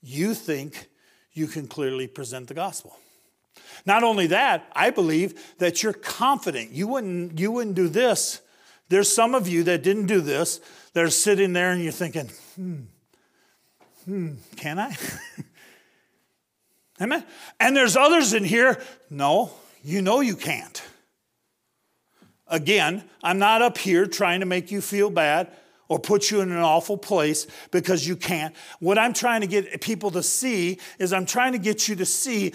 you think you can clearly present the gospel. Not only that, I believe that you're confident. You wouldn't, you wouldn't do this. There's some of you that didn't do this. They're sitting there and you're thinking, hmm, hmm, can I? Amen. And there's others in here, no, you know you can't. Again, I'm not up here trying to make you feel bad or put you in an awful place because you can't. What I'm trying to get people to see is I'm trying to get you to see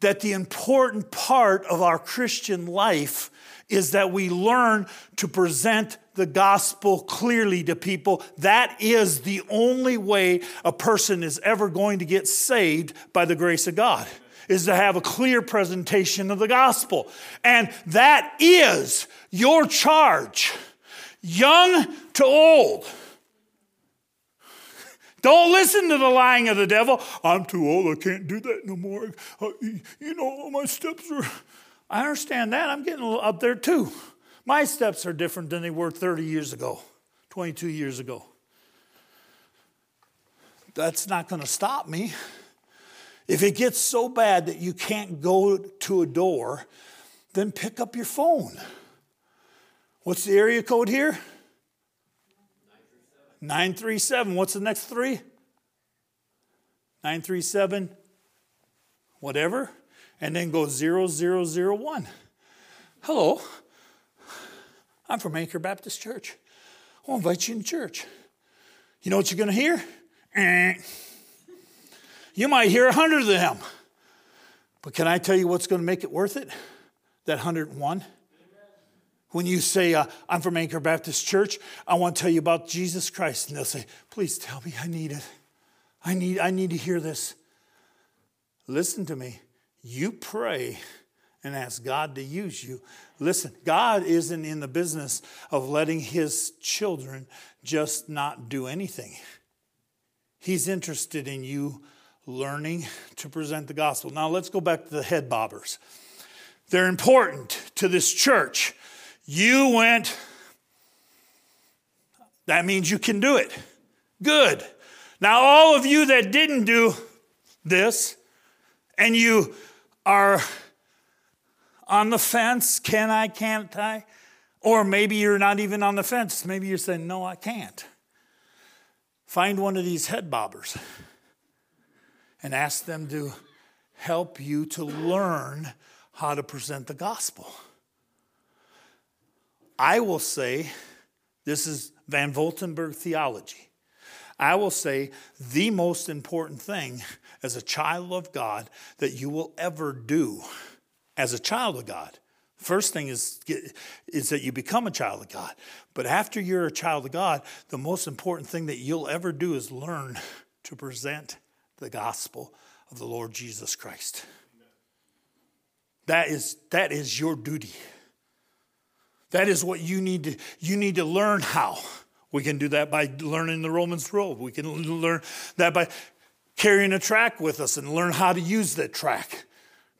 that the important part of our Christian life is that we learn to present the gospel clearly to people. That is the only way a person is ever going to get saved by the grace of God is to have a clear presentation of the gospel. And that is your charge, young to old. Don't listen to the lying of the devil. I'm too old. I can't do that no more. Uh, you know, my steps are. I understand that. I'm getting a little up there too. My steps are different than they were 30 years ago, 22 years ago. That's not going to stop me. If it gets so bad that you can't go to a door, then pick up your phone. What's the area code here? 937. What's the next three? 937, whatever, and then go 0001. Hello, I'm from Anchor Baptist Church. I'll invite you to church. You know what you're going to hear? Eh. You might hear a hundred of them. But can I tell you what's going to make it worth it? That 101? When you say, uh, I'm from Anchor Baptist Church, I want to tell you about Jesus Christ. And they'll say, Please tell me, I need it. I need, I need to hear this. Listen to me. You pray and ask God to use you. Listen, God isn't in the business of letting his children just not do anything. He's interested in you learning to present the gospel. Now let's go back to the head bobbers. They're important to this church. You went, that means you can do it. Good. Now, all of you that didn't do this, and you are on the fence, can I, can't I? Or maybe you're not even on the fence. Maybe you're saying, no, I can't. Find one of these head bobbers and ask them to help you to learn how to present the gospel. I will say, this is Van Voltenberg theology. I will say the most important thing as a child of God that you will ever do as a child of God. First thing is, is that you become a child of God. But after you're a child of God, the most important thing that you'll ever do is learn to present the gospel of the Lord Jesus Christ. That is, that is your duty. That is what you need to, you need to learn how. We can do that by learning the Romans road. We can learn that by carrying a track with us and learn how to use that track.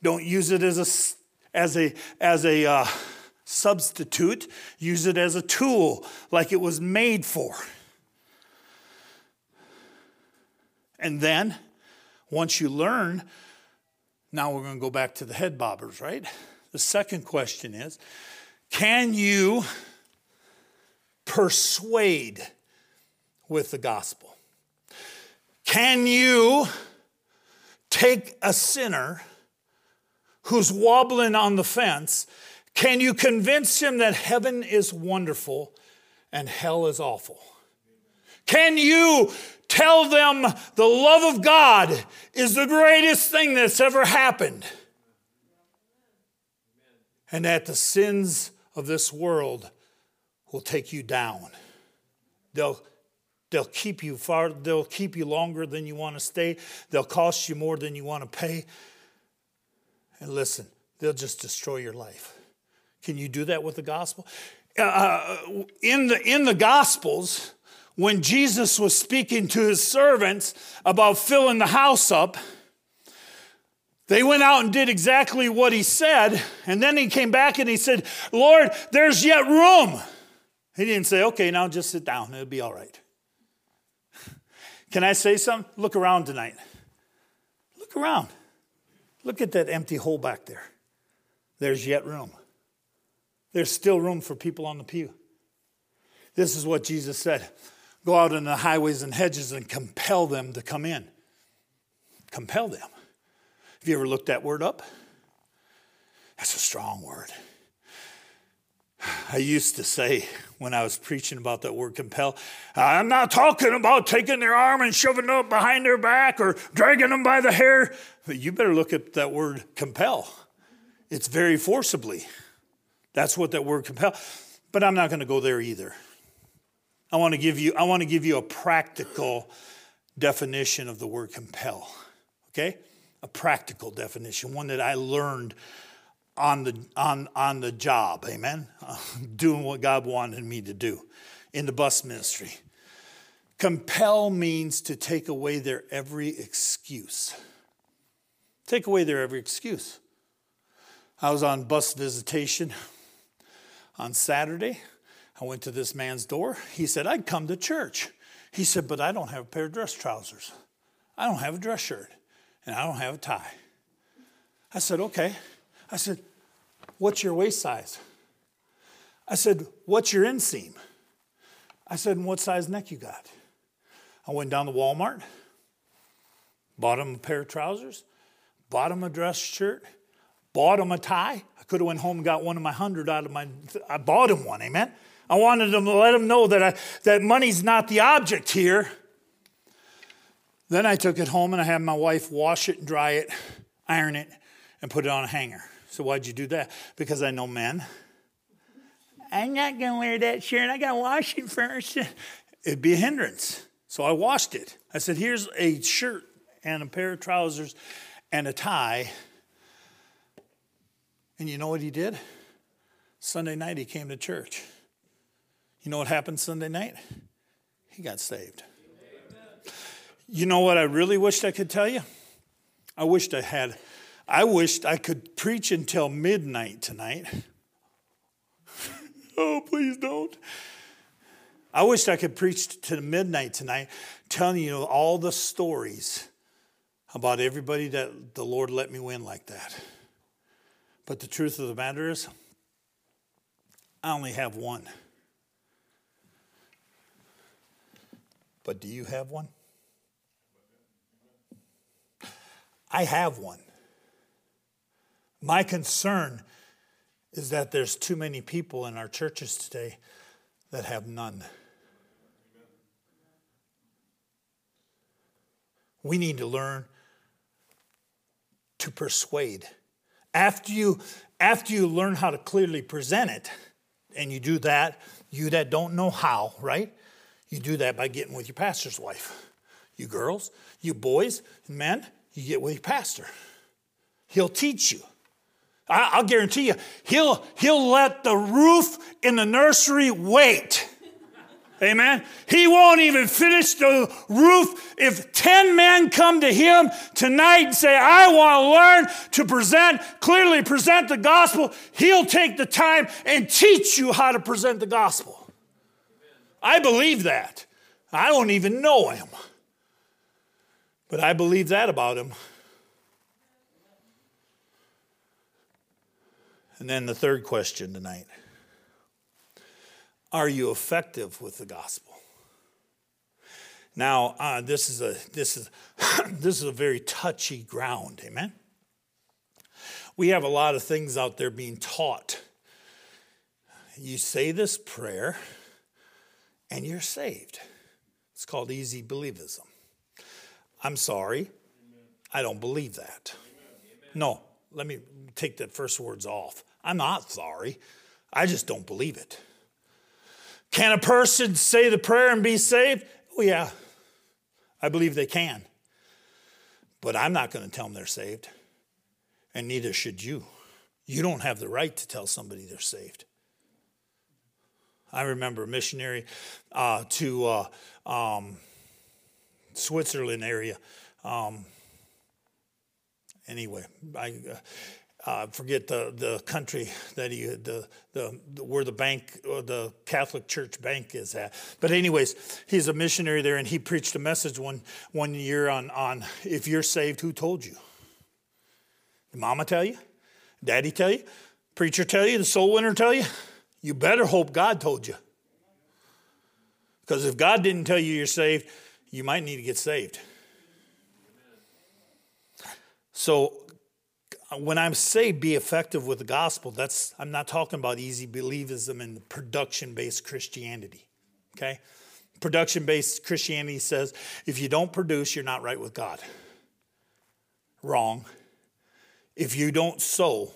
Don't use it as a, as a, as a uh, substitute, use it as a tool like it was made for. And then, once you learn, now we're going to go back to the head bobbers, right? The second question is can you persuade with the gospel? Can you take a sinner who's wobbling on the fence? Can you convince him that heaven is wonderful and hell is awful? Can you tell them the love of God is the greatest thing that's ever happened? And that the sins of this world will take you down. They'll They'll keep you far, they'll keep you longer than you want to stay. They'll cost you more than you want to pay. And listen, they'll just destroy your life. Can you do that with the gospel? Uh, uh in, the, in the gospels, when Jesus was speaking to his servants about filling the house up, they went out and did exactly what he said. And then he came back and he said, Lord, there's yet room. He didn't say, okay, now just sit down, it'll be all right. Can I say something? Look around tonight. Look around. Look at that empty hole back there. There's yet room. There's still room for people on the pew. This is what Jesus said go out in the highways and hedges and compel them to come in. Compel them. Have you ever looked that word up? That's a strong word. I used to say when I was preaching about that word compel, I'm not talking about taking their arm and shoving it up behind their back or dragging them by the hair. But you better look at that word compel. It's very forcibly. That's what that word compel. But I'm not going to go there either. I want to give you I want to give you a practical definition of the word compel. Okay? A practical definition, one that I learned on the, on, on the job, amen? doing what God wanted me to do in the bus ministry. Compel means to take away their every excuse. Take away their every excuse. I was on bus visitation on Saturday. I went to this man's door. He said, I'd come to church. He said, but I don't have a pair of dress trousers. I don't have a dress shirt. And I don't have a tie. I said, okay. I said, What's your waist size? I said, What's your inseam? I said, And what size neck you got? I went down to Walmart, bought him a pair of trousers, bought him a dress shirt, bought him a tie. I could have went home and got one of my hundred out of my, I bought him one, amen? I wanted to let him know that, I, that money's not the object here. Then I took it home and I had my wife wash it and dry it, iron it, and put it on a hanger. So why'd you do that? Because I know men. I'm not gonna wear that shirt. I gotta wash it first. It'd be a hindrance. So I washed it. I said, here's a shirt and a pair of trousers and a tie. And you know what he did? Sunday night he came to church. You know what happened Sunday night? He got saved. You know what I really wished I could tell you? I wished I had, I wished I could preach until midnight tonight. oh, please don't. I wished I could preach to midnight tonight, telling you all the stories about everybody that the Lord let me win like that. But the truth of the matter is, I only have one. But do you have one? I have one. My concern is that there's too many people in our churches today that have none. We need to learn to persuade. After you, after you learn how to clearly present it, and you do that, you that don't know how, right? You do that by getting with your pastor's wife. You girls, you boys, men, you get with your pastor. He'll teach you. I'll guarantee you, he'll, he'll let the roof in the nursery wait. Amen. He won't even finish the roof. If 10 men come to him tonight and say, I want to learn to present, clearly present the gospel, he'll take the time and teach you how to present the gospel. I believe that. I don't even know him. But I believe that about him. And then the third question tonight Are you effective with the gospel? Now, uh, this is a this is this is a very touchy ground, amen. We have a lot of things out there being taught. You say this prayer, and you're saved. It's called easy believism. I'm sorry, I don't believe that. No, let me take the first words off. I'm not sorry, I just don't believe it. Can a person say the prayer and be saved? Oh, yeah, I believe they can. But I'm not going to tell them they're saved, and neither should you. You don't have the right to tell somebody they're saved. I remember a missionary uh, to uh, um, Switzerland area. Um, anyway, I uh, forget the, the country that he the, the, the where the bank the Catholic Church bank is at. But anyways, he's a missionary there, and he preached a message one one year on on if you're saved, who told you? Did Mama tell you? Daddy tell you? Preacher tell you? The soul winner tell you? You better hope God told you. Because if God didn't tell you you're saved, you might need to get saved. So when I'm say be effective with the gospel, that's I'm not talking about easy believism and production-based Christianity. Okay? Production-based Christianity says if you don't produce, you're not right with God. Wrong. If you don't sow,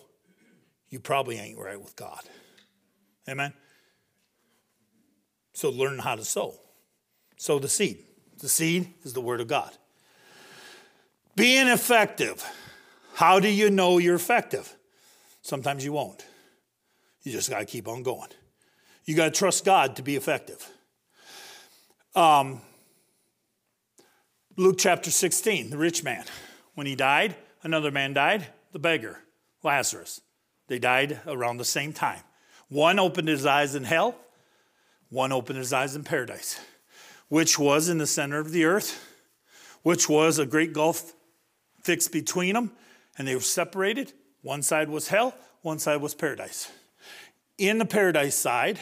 you probably ain't right with God. Amen? So learn how to sow. Sow the seed. The seed is the word of God. Being effective. How do you know you're effective? Sometimes you won't. You just got to keep on going. You got to trust God to be effective. Um, Luke chapter 16, the rich man. When he died, another man died, the beggar, Lazarus. They died around the same time. One opened his eyes in hell, one opened his eyes in paradise. Which was in the center of the earth, which was a great gulf fixed between them, and they were separated. One side was hell, one side was paradise. In the paradise side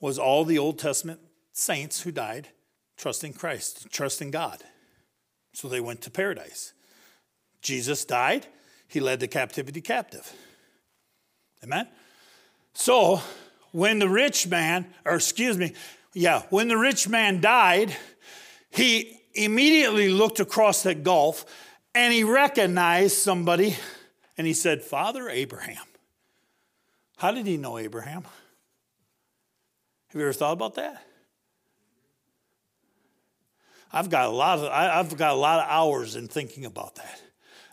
was all the Old Testament saints who died trusting Christ, trusting God. So they went to paradise. Jesus died, he led the captivity captive. Amen? So when the rich man, or excuse me, yeah, when the rich man died, he immediately looked across that gulf and he recognized somebody and he said, Father Abraham. How did he know Abraham? Have you ever thought about that? I've got a lot of I've got a lot of hours in thinking about that.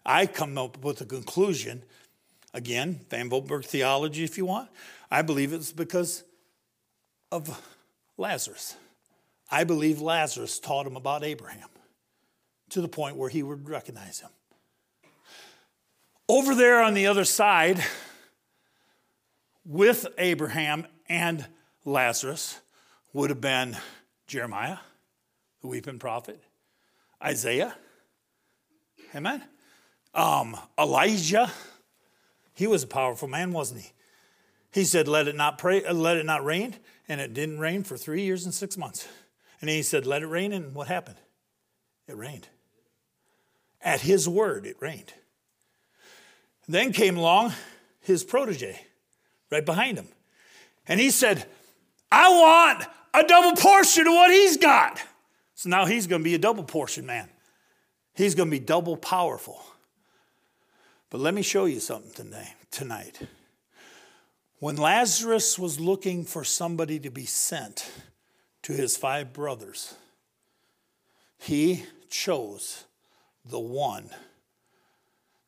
I come up with a conclusion. Again, Van Volberg theology, if you want. I believe it's because of Lazarus. I believe Lazarus taught him about Abraham to the point where he would recognize him. Over there on the other side, with Abraham and Lazarus, would have been Jeremiah, the weeping prophet, Isaiah, amen. Um, Elijah, he was a powerful man, wasn't he? He said, "Let it not pray, uh, let it not rain," and it didn't rain for three years and six months. And he said, "Let it rain," and what happened? It rained. At his word, it rained. Then came along his protege, right behind him, and he said, "I want a double portion of what he's got." So now he's going to be a double portion man. He's going to be double powerful. But let me show you something today, tonight. When Lazarus was looking for somebody to be sent to his five brothers, he chose the one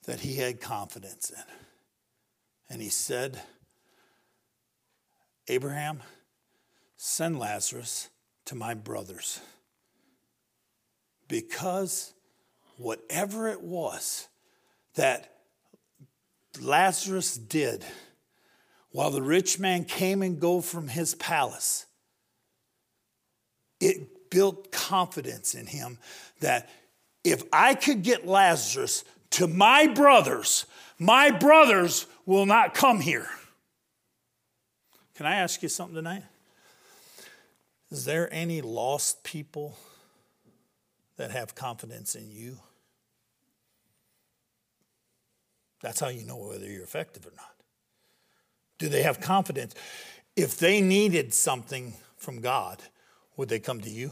that he had confidence in. And he said, Abraham, send Lazarus to my brothers. Because whatever it was that Lazarus did while the rich man came and go from his palace, it built confidence in him that if I could get Lazarus to my brothers, my brothers will not come here. Can I ask you something tonight? Is there any lost people that have confidence in you? That's how you know whether you're effective or not. Do they have confidence? If they needed something from God, would they come to you?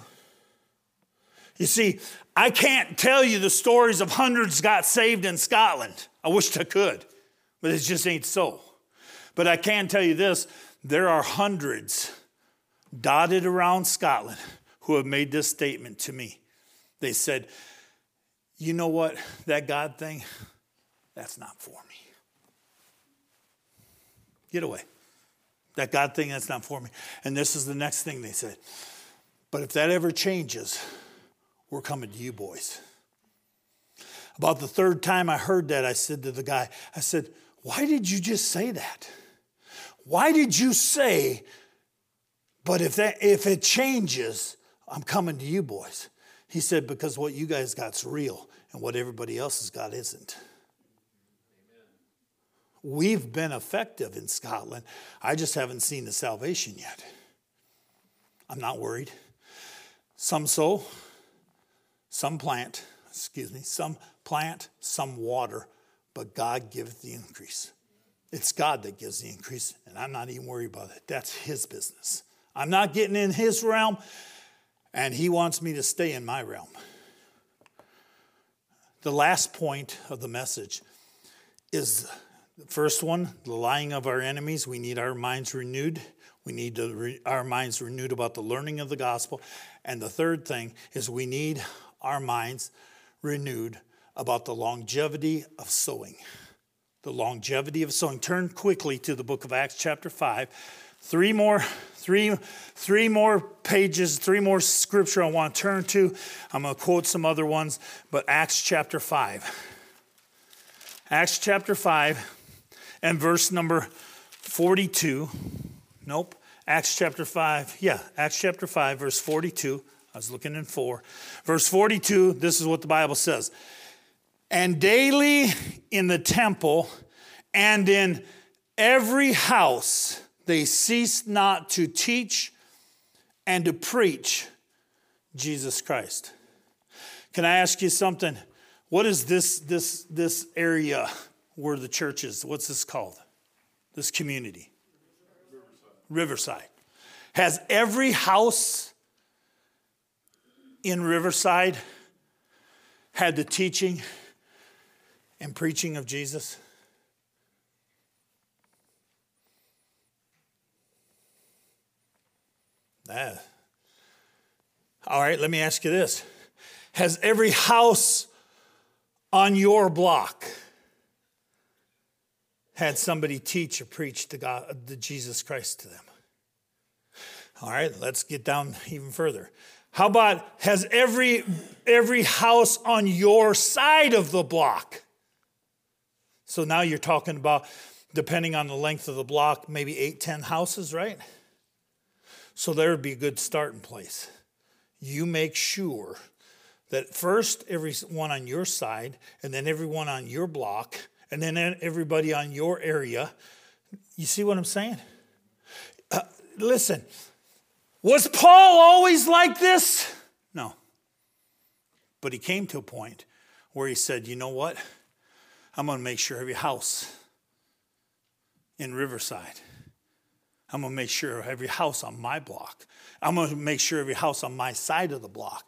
You see, I can't tell you the stories of hundreds got saved in Scotland. I wish I could, but it just ain't so. But I can tell you this there are hundreds dotted around Scotland who have made this statement to me. They said, You know what? That God thing, that's not for me. Get away. That God thing, that's not for me. And this is the next thing they said. But if that ever changes, we're coming to you, boys. About the third time I heard that, I said to the guy, I said, Why did you just say that? Why did you say, but if that if it changes, I'm coming to you, boys? He said, Because what you guys got's real, and what everybody else has got isn't. We've been effective in Scotland. I just haven't seen the salvation yet. I'm not worried. Some sow, some plant, excuse me, some plant, some water, but God giveth the increase. It's God that gives the increase, and I'm not even worried about it. That's His business. I'm not getting in His realm, and He wants me to stay in my realm. The last point of the message is the first one, the lying of our enemies. We need our minds renewed. We need re- our minds renewed about the learning of the gospel. And the third thing is we need our minds renewed about the longevity of sowing. The longevity of sowing. Turn quickly to the book of Acts, chapter 5. Three more, three, three more pages, three more scripture I want to turn to. I'm going to quote some other ones, but Acts chapter 5. Acts chapter 5 and verse number 42. Nope. Acts chapter 5. Yeah, Acts chapter 5, verse 42. I was looking in 4. Verse 42, this is what the Bible says. And daily in the temple and in every house they ceased not to teach and to preach Jesus Christ. Can I ask you something? What is this, this, this area where the church is? What's this called? This community? Riverside. Riverside. Has every house in Riverside had the teaching and preaching of Jesus? That. All right, let me ask you this. Has every house on your block had somebody teach or preach the, God, the Jesus Christ to them? All right, let's get down even further. How about has every every house on your side of the block? So now you're talking about depending on the length of the block, maybe eight, ten houses, right? So there would be a good starting place. You make sure that first everyone on your side, and then everyone on your block, and then everybody on your area. You see what I'm saying? Uh, listen, was Paul always like this? No. But he came to a point where he said, you know what? I'm going to make sure every house in Riverside I'm going to make sure every house on my block. I'm going to make sure every house on my side of the block.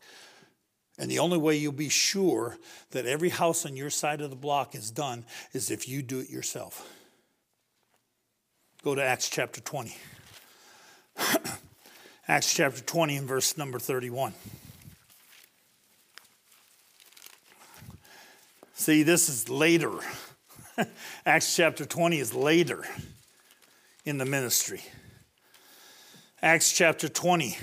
And the only way you'll be sure that every house on your side of the block is done is if you do it yourself. Go to Acts chapter 20. Acts chapter 20 and verse number 31. See, this is later. Acts chapter 20 is later in the ministry. Acts chapter 20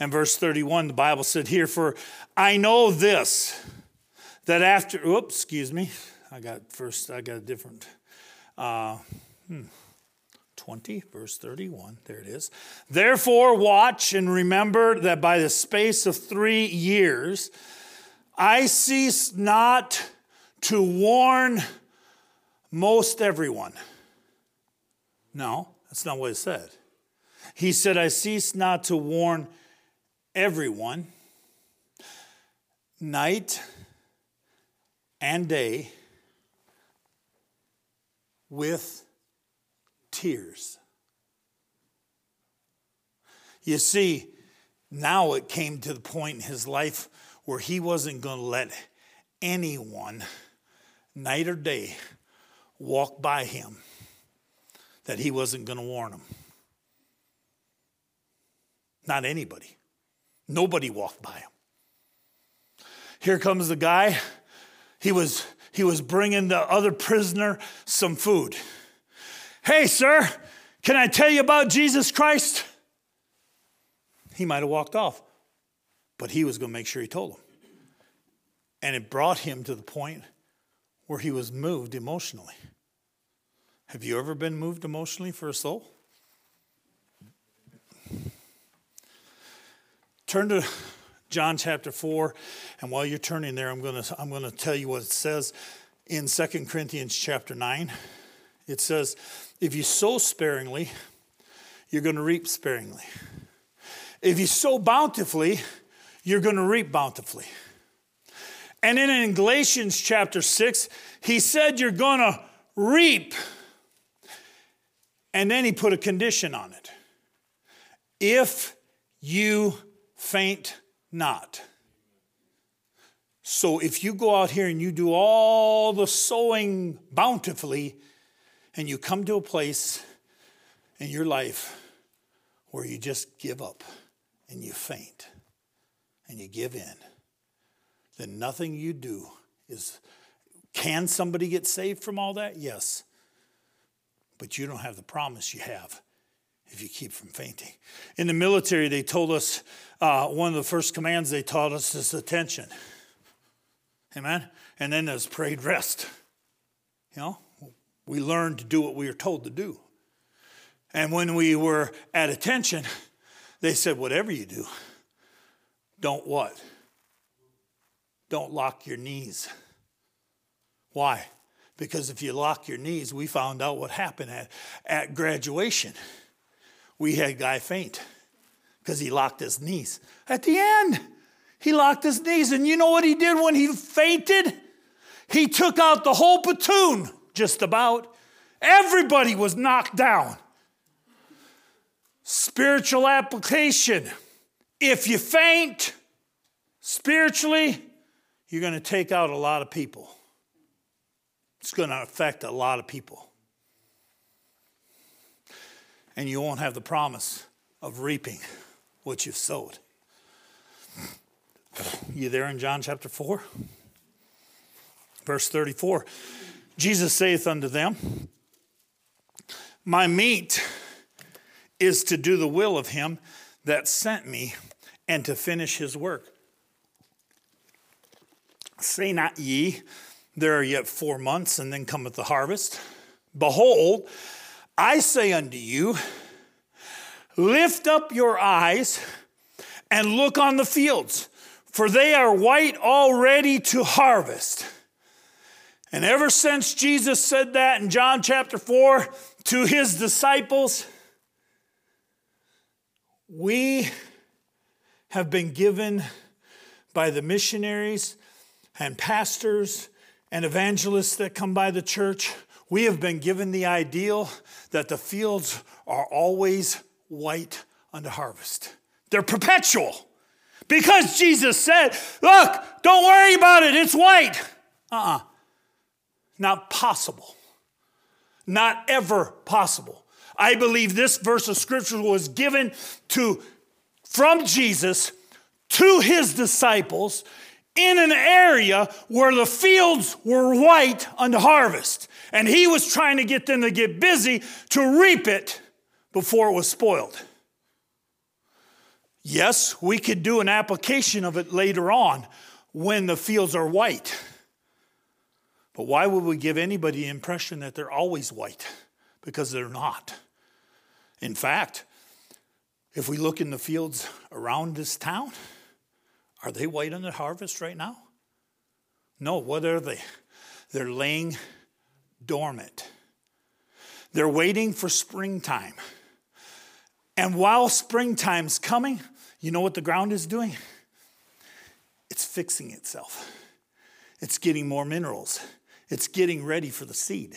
and verse 31, the Bible said here, For I know this, that after, oops, excuse me, I got first, I got a different, uh, hmm, 20, verse 31, there it is. Therefore, watch and remember that by the space of three years, I cease not to warn most everyone. No, that's not what it said. He said, I cease not to warn everyone night and day with tears. You see, now it came to the point in his life where he wasn't going to let anyone, night or day, walk by him that he wasn't going to warn them. Not anybody. Nobody walked by him. Here comes the guy. He was, he was bringing the other prisoner some food. Hey, sir, can I tell you about Jesus Christ? He might have walked off, but he was going to make sure he told him. And it brought him to the point where he was moved emotionally. Have you ever been moved emotionally for a soul? Turn to John chapter 4, and while you're turning there, I'm going to I'm going to tell you what it says in 2 Corinthians chapter 9. It says, If you sow sparingly, you're going to reap sparingly. If you sow bountifully, you're going to reap bountifully. And then in Galatians chapter 6, he said, You're going to reap and then he put a condition on it. If you faint not. So if you go out here and you do all the sowing bountifully, and you come to a place in your life where you just give up and you faint and you give in, then nothing you do is. Can somebody get saved from all that? Yes but you don't have the promise you have if you keep from fainting. In the military, they told us uh, one of the first commands they taught us is attention. Amen? And then there's parade rest. You know, we learned to do what we were told to do. And when we were at attention, they said, whatever you do, don't what? Don't lock your knees. Why? Because if you lock your knees, we found out what happened at, at graduation. We had guy faint because he locked his knees. At the end, he locked his knees. And you know what he did when he fainted? He took out the whole platoon, just about. Everybody was knocked down. Spiritual application. If you faint spiritually, you're going to take out a lot of people. It's going to affect a lot of people. And you won't have the promise of reaping what you've sowed. You there in John chapter 4? Verse 34 Jesus saith unto them, My meat is to do the will of him that sent me and to finish his work. Say not ye, there are yet four months, and then cometh the harvest. Behold, I say unto you, lift up your eyes and look on the fields, for they are white already to harvest. And ever since Jesus said that in John chapter 4 to his disciples, we have been given by the missionaries and pastors and evangelists that come by the church, we have been given the ideal that the fields are always white unto harvest. They're perpetual. Because Jesus said, Look, don't worry about it, it's white. Uh uh-uh. uh Not possible. Not ever possible. I believe this verse of scripture was given to from Jesus to his disciples in an area where the fields were white unto harvest. And he was trying to get them to get busy to reap it before it was spoiled. Yes, we could do an application of it later on when the fields are white. But why would we give anybody the impression that they're always white? Because they're not. In fact, if we look in the fields around this town, are they white on the harvest right now? No, what are they? They're laying dormant. They're waiting for springtime. And while springtime's coming, you know what the ground is doing? It's fixing itself. It's getting more minerals. It's getting ready for the seed.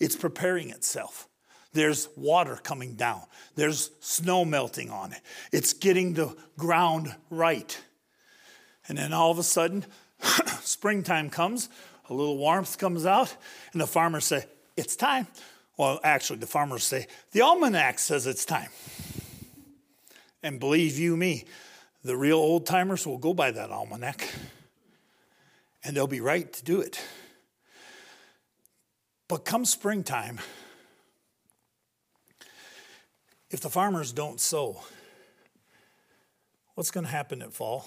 It's preparing itself. There's water coming down. There's snow melting on it. It's getting the ground right. And then all of a sudden, springtime comes, a little warmth comes out, and the farmers say, It's time. Well, actually, the farmers say, The almanac says it's time. And believe you me, the real old timers will go by that almanac, and they'll be right to do it. But come springtime, if the farmers don't sow, what's going to happen at fall?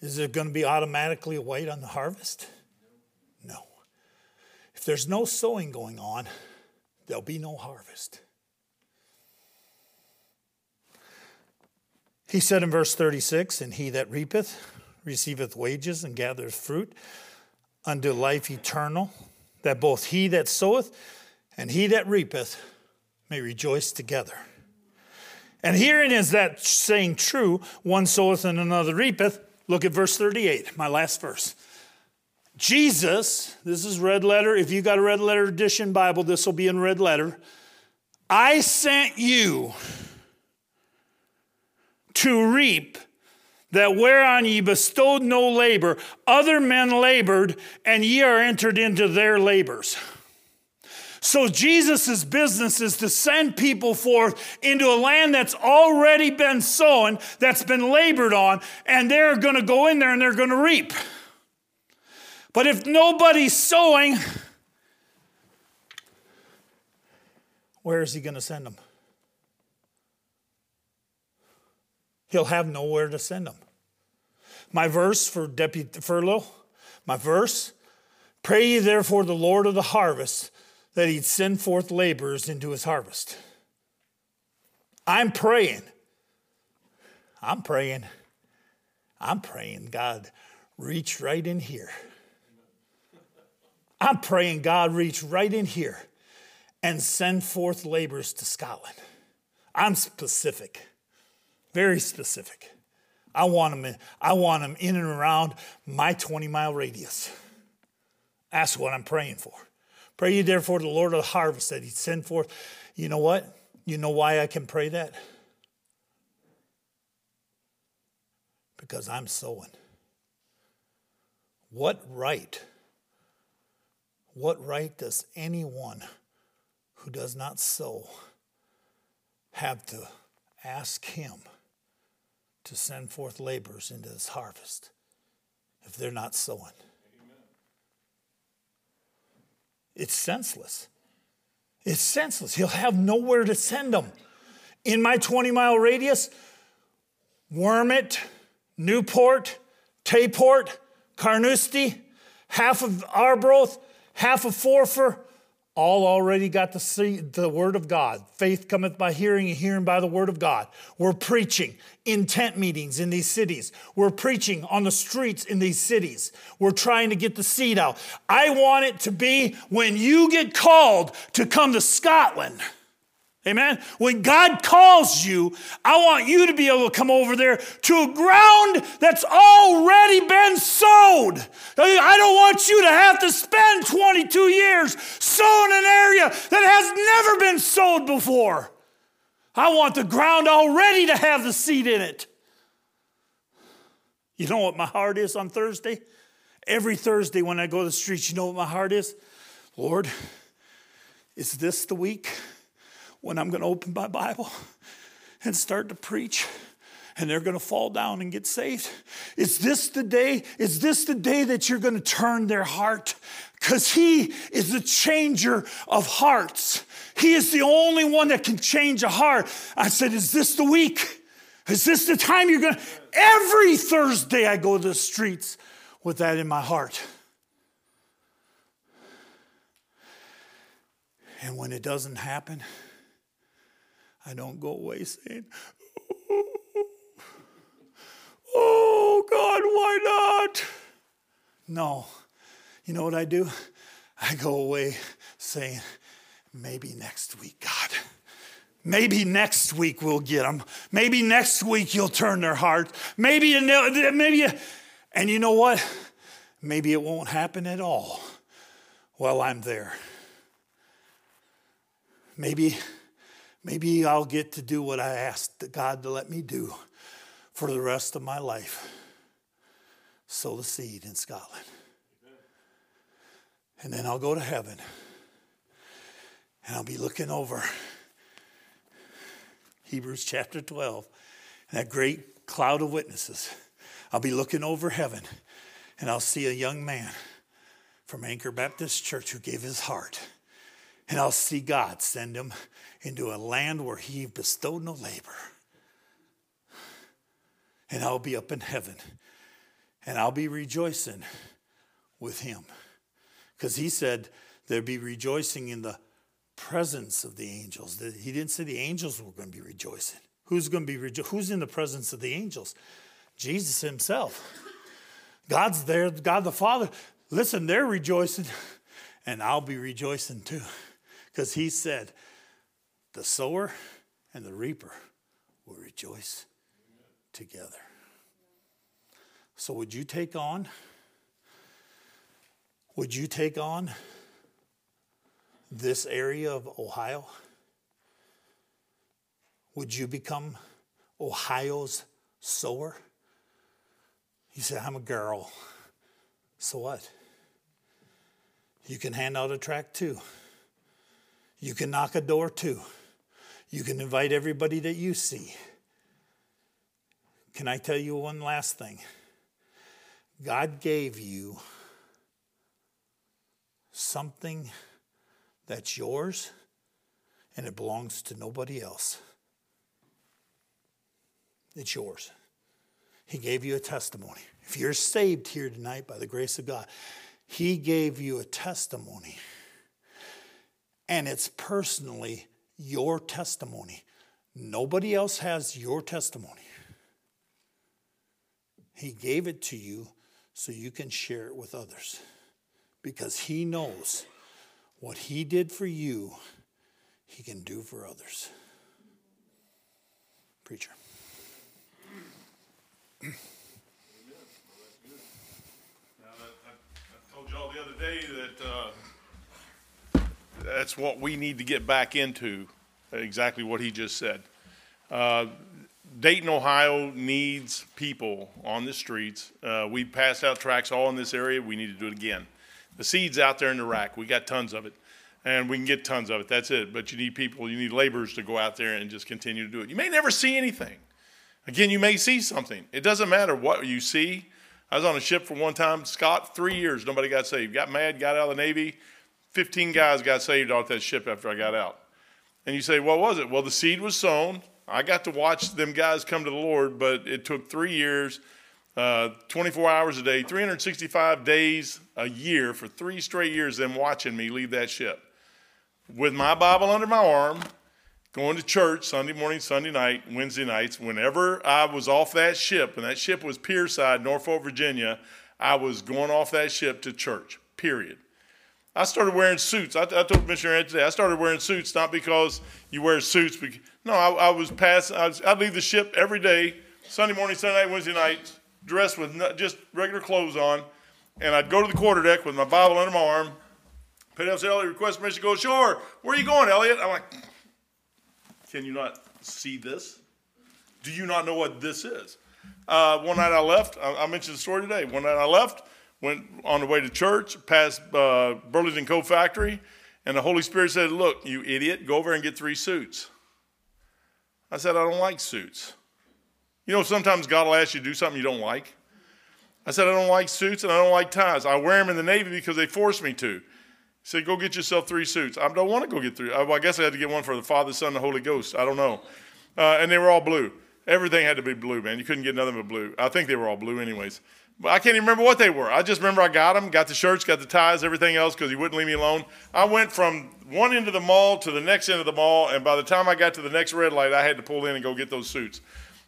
Is it going to be automatically a white on the harvest? If there's no sowing going on, there'll be no harvest. He said in verse 36 And he that reapeth receiveth wages and gathereth fruit unto life eternal, that both he that soweth and he that reapeth may rejoice together. And herein is that saying true one soweth and another reapeth. Look at verse 38, my last verse. Jesus, this is red letter. If you got a red letter edition Bible, this will be in red letter. I sent you to reap that whereon ye bestowed no labor, other men labored, and ye are entered into their labors. So Jesus' business is to send people forth into a land that's already been sown, that's been labored on, and they're going to go in there and they're going to reap. But if nobody's sowing, where is he going to send them? He'll have nowhere to send them. My verse for Deputy Furlough, my verse, pray ye therefore the Lord of the harvest that he'd send forth laborers into his harvest. I'm praying. I'm praying. I'm praying, God, reach right in here. I'm praying God reach right in here and send forth laborers to Scotland. I'm specific, very specific. I want them in, I want them in and around my 20 mile radius. That's what I'm praying for. Pray you therefore to the Lord of the harvest that He'd send forth. You know what? You know why I can pray that? Because I'm sowing. What right? What right does anyone who does not sow have to ask Him to send forth laborers into this harvest if they're not sowing? It's senseless. It's senseless. He'll have nowhere to send them. In my 20 mile radius, Wormit, Newport, Tayport, Carnoustie, half of Arbroath, half of Forfar, all already got to see the word of God. Faith cometh by hearing, and hearing by the word of God. We're preaching in tent meetings in these cities. We're preaching on the streets in these cities. We're trying to get the seed out. I want it to be when you get called to come to Scotland Amen. When God calls you, I want you to be able to come over there to a ground that's already been sowed. I don't want you to have to spend 22 years sowing an area that has never been sowed before. I want the ground already to have the seed in it. You know what my heart is on Thursday? Every Thursday when I go to the streets, you know what my heart is? Lord, is this the week? When I'm going to open my Bible and start to preach and they're going to fall down and get saved? Is this the day? Is this the day that you're going to turn their heart? Because He is the changer of hearts. He is the only one that can change a heart. I said, Is this the week? Is this the time you're going to? Every Thursday I go to the streets with that in my heart. And when it doesn't happen, I don't go away saying, oh, God, why not? No. You know what I do? I go away saying, maybe next week, God. Maybe next week we'll get them. Maybe next week you'll turn their heart. Maybe, maybe, and you know what? Maybe it won't happen at all while I'm there. Maybe Maybe I'll get to do what I asked God to let me do for the rest of my life sow the seed in Scotland. And then I'll go to heaven and I'll be looking over Hebrews chapter 12, that great cloud of witnesses. I'll be looking over heaven and I'll see a young man from Anchor Baptist Church who gave his heart. And I'll see God send him into a land where he bestowed no labor. And I'll be up in heaven and I'll be rejoicing with him. Because he said there'd be rejoicing in the presence of the angels. He didn't say the angels were going to be rejoicing. Who's going to be rejo- Who's in the presence of the angels? Jesus himself. God's there, God the Father. Listen, they're rejoicing, and I'll be rejoicing too. Because he said, the sower and the reaper will rejoice together. So, would you take on? Would you take on this area of Ohio? Would you become Ohio's sower? You say, I'm a girl. So what? You can hand out a tract too. You can knock a door too. You can invite everybody that you see. Can I tell you one last thing? God gave you something that's yours and it belongs to nobody else. It's yours. He gave you a testimony. If you're saved here tonight by the grace of God, He gave you a testimony. And it's personally your testimony. Nobody else has your testimony. He gave it to you so you can share it with others because He knows what He did for you, He can do for others. Preacher. Now I told y'all the other day that uh, that's what we need to get back into, exactly what he just said. Uh, Dayton, Ohio needs people on the streets. Uh, we passed out tracks all in this area. We need to do it again. The seed's out there in the rack. We got tons of it, and we can get tons of it. That's it. But you need people, you need laborers to go out there and just continue to do it. You may never see anything. Again, you may see something. It doesn't matter what you see. I was on a ship for one time, Scott, three years, nobody got saved. Got mad, got out of the Navy. 15 guys got saved off that ship after I got out. And you say, what was it? Well, the seed was sown. I got to watch them guys come to the Lord, but it took three years, uh, 24 hours a day, 365 days a year for three straight years, them watching me leave that ship. With my Bible under my arm, going to church Sunday morning, Sunday night, Wednesday nights. Whenever I was off that ship, and that ship was Pierside, Norfolk, Virginia, I was going off that ship to church, period. I started wearing suits. I, I told Missionary today, I started wearing suits not because you wear suits. Because, no, I, I was passing, I I'd leave the ship every day, Sunday morning, Sunday night, Wednesday night, dressed with just regular clothes on. And I'd go to the quarterdeck with my Bible under my arm. Petty Officer Elliott request permission to go ashore. Where are you going, Elliott? I'm like, can you not see this? Do you not know what this is? Uh, one night I left. I, I, mentioned the story today. One night I left, went on the way to church, past uh, Burlington Coat Factory, and the Holy Spirit said, Look, you idiot, go over and get three suits. I said, I don't like suits. You know, sometimes God will ask you to do something you don't like. I said, I don't like suits and I don't like ties. I wear them in the Navy because they force me to. He said, Go get yourself three suits. I don't want to go get three. I guess I had to get one for the Father, Son, and the Holy Ghost. I don't know. Uh, and they were all blue. Everything had to be blue, man. You couldn't get nothing but blue. I think they were all blue, anyways. But I can't even remember what they were. I just remember I got them, got the shirts, got the ties, everything else, because he wouldn't leave me alone. I went from one end of the mall to the next end of the mall, and by the time I got to the next red light, I had to pull in and go get those suits.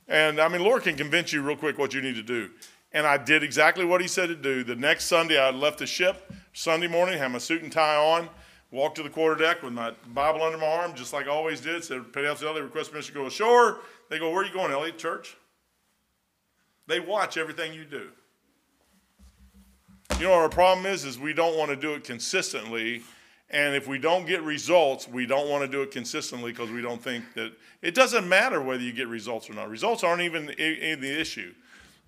And I mean, Lord can convince you real quick what you need to do. And I did exactly what he said to do. The next Sunday, I left the ship. Sunday morning, had my suit and tie on, walked to the quarterdeck with my Bible under my arm, just like I always did. Said, Officer Elliott, request permission to go ashore. They go, Where are you going, Elliott? Church? They watch everything you do. You know our problem is? Is we don't want to do it consistently. And if we don't get results, we don't want to do it consistently because we don't think that it doesn't matter whether you get results or not. Results aren't even the issue.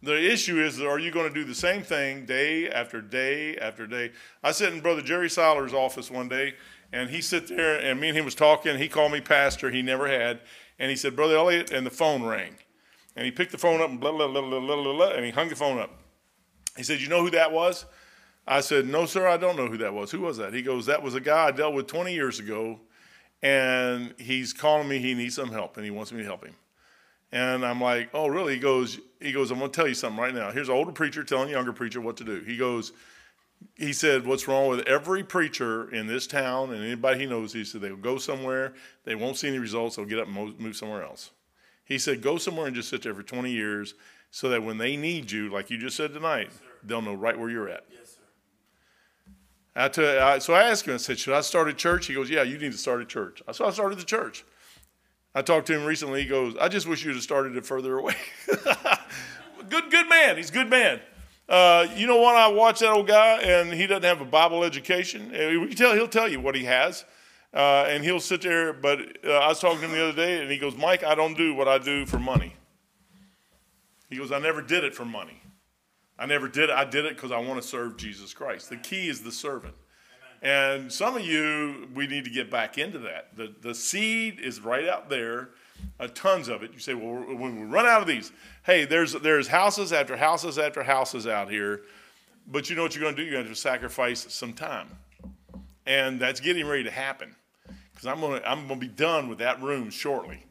The issue is, are you going to do the same thing day after day after day? I sit in Brother Jerry Siler's office one day, and he sit there, and me and him was talking. He called me pastor. He never had. And he said, Brother Elliott, and the phone rang. And he picked the phone up and blah, blah, blah, blah, blah, blah, blah, and he hung the phone up. He said, You know who that was? I said, No, sir, I don't know who that was. Who was that? He goes, That was a guy I dealt with 20 years ago, and he's calling me. He needs some help, and he wants me to help him. And I'm like, Oh, really? He goes, he goes, I'm going to tell you something right now. Here's an older preacher telling a younger preacher what to do. He goes, he said, What's wrong with every preacher in this town and anybody he knows? He said, They'll go somewhere, they won't see any results, they'll get up and move somewhere else. He said, Go somewhere and just sit there for 20 years so that when they need you, like you just said tonight, yes, they'll know right where you're at. Yes, sir. I tell, I, so I asked him, I said, Should I start a church? He goes, Yeah, you need to start a church. So I started the church. I talked to him recently. He goes, I just wish you'd have started it further away. good, good man. He's a good man. Uh, you know what? I watch that old guy, and he doesn't have a Bible education. Uh, we tell he'll tell you what he has, uh, and he'll sit there. But uh, I was talking to him the other day, and he goes, "Mike, I don't do what I do for money." He goes, "I never did it for money. I never did it. I did it because I want to serve Jesus Christ. The key is the servant." And some of you, we need to get back into that. The, the seed is right out there, uh, tons of it. You say, well, when we run out of these, hey, there's, there's houses after houses after houses out here, but you know what you're going to do? You're going to sacrifice some time. And that's getting ready to happen because I'm going to I'm to be done with that room shortly.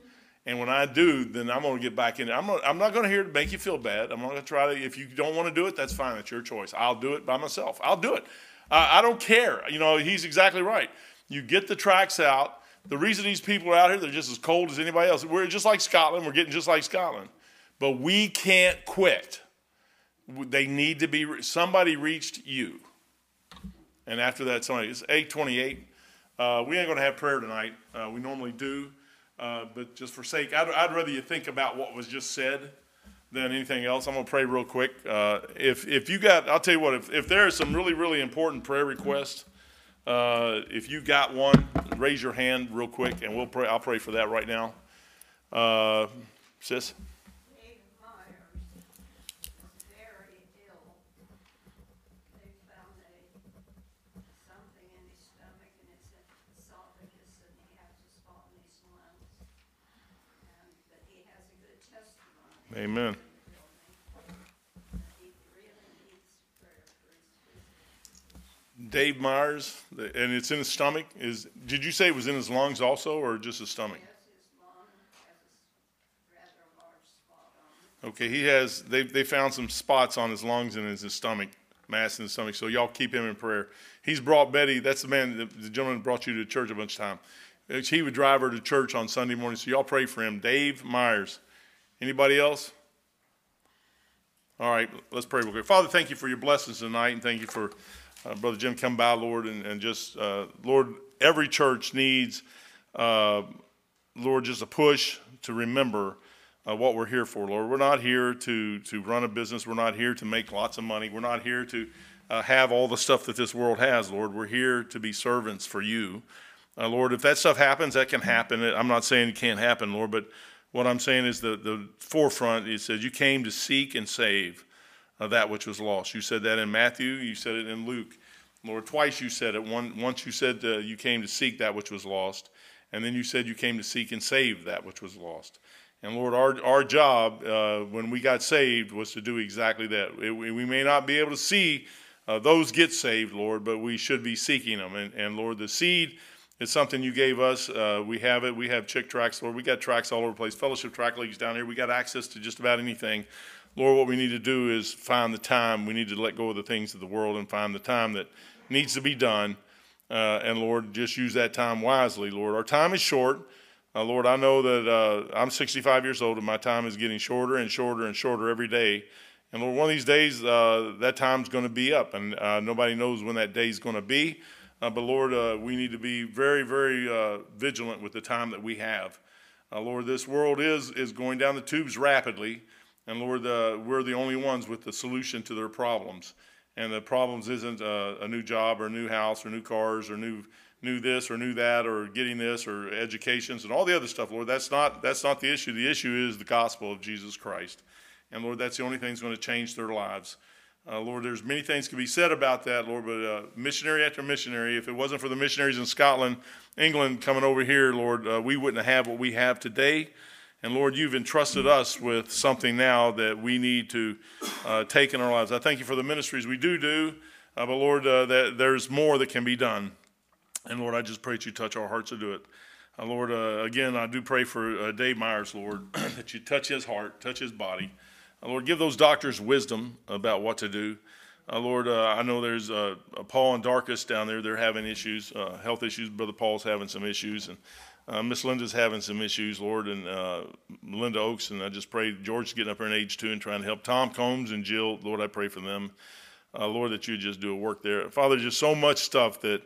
And when I do, then I'm going to get back in. I'm, gonna, I'm not going to here to make you feel bad. I'm not going to try to, if you don't want to do it, that's fine. That's your choice. I'll do it by myself. I'll do it. I, I don't care. You know, he's exactly right. You get the tracks out. The reason these people are out here, they're just as cold as anybody else. We're just like Scotland. We're getting just like Scotland. But we can't quit. They need to be, somebody reached you. And after that, somebody, it's 828. Uh, we ain't going to have prayer tonight. Uh, we normally do. Uh, but just for sake, I'd, I'd rather you think about what was just said than anything else. I'm going to pray real quick. Uh, if, if you got, I'll tell you what, if, if some really, really important prayer requests, uh, if you got one, raise your hand real quick and we'll pray. I'll pray for that right now. Uh, sis? Dave Myers is very ill. They found a, something in his stomach and it's in esophagus and he has a spot in his lungs. And, but he has a good testimony. Amen. He really needs prayer for his physical. Dave Myers, the- and it's in his stomach. Is did you say it was in his lungs also, or just his stomach? Yes, his lung has a s- rather large spot on it. Okay, he has. They they found some spots on his lungs and his, his stomach, mass in his stomach. So y'all keep him in prayer. He's brought Betty. That's the man, the, the gentleman that brought you to church a bunch of time. Uh, He would drive her to church on Sunday morning. So y'all pray for him. Dave Myers. Anybody else? All right, let's pray real quick. Father, thank you for your blessings tonight, and thank you for uh, Brother Jim come by, Lord, and, and just, uh, Lord, every church needs, uh, Lord, just a push to remember uh, what we're here for, Lord. We're not here to, to run a business. We're not here to make lots of money. We're not here to uh, have all the stuff that this world has, Lord. We're here to be servants for you. Uh, Lord, if that stuff happens, that can happen. I'm not saying it can't happen, Lord, but what I'm saying is the, the forefront, it says, You came to seek and save uh, that which was lost. You said that in Matthew, you said it in Luke. Lord, twice you said it. One, once you said uh, you came to seek that which was lost, and then you said you came to seek and save that which was lost. And Lord, our, our job uh, when we got saved was to do exactly that. It, we we may not be able to see uh, those get saved, Lord, but we should be seeking them. And, and Lord, the seed is something you gave us. Uh, we have it. We have chick tracks, Lord. We got tracks all over the place. Fellowship Tract Leagues down here. We got access to just about anything. Lord, what we need to do is find the time. We need to let go of the things of the world and find the time that needs to be done. Uh, and Lord, just use that time wisely, Lord. Our time is short. Uh, Lord, I know that uh, I'm 65 years old and my time is getting shorter and shorter and shorter every day. And Lord, one of these days, uh, that time's going to be up, and uh, nobody knows when that day's going to be. Uh, but Lord, we need to be very, very vigilant with the time that we have. Lord, this world is is going down the tubes rapidly, and Lord, uh, we're the only ones with the solution to their problems. And the problems isn't uh, a new job or a new house or new cars or new new this or new that or getting this or educations and all the other stuff, Lord. That's not that's not the issue. The issue is the gospel of Jesus Christ. And Lord, that's the only thing that's going to change their lives. Uh, Lord, there's many things can be said about that, Lord, but uh, missionary after missionary, if it wasn't for the missionaries in Scotland, England coming over here, Lord, uh, we wouldn't have what we have today. And Lord, you've entrusted us with something now that we need to uh, take in our lives. I thank you for the ministries we do do, uh, but Lord, uh, that there's more that can be done. And Lord, I just pray that you touch our hearts to do it. Uh, Lord, uh, again, I do pray for uh, Dave Myers, Lord, that you touch his heart, touch his body. Lord, give those doctors wisdom about what to do. Uh, Lord, uh, I know there's uh, Paul and Dorcas down there. They're having issues, health issues. Brother Paul's having some issues, and uh, Miss Linda's having some issues, Lord, and uh, Linda Oaks. And I just pray George's getting up there in age two and trying to help. Tom Combs and Jill, Lord, I pray for them. Uh, Lord, that you just do a work there. Father, just so much stuff that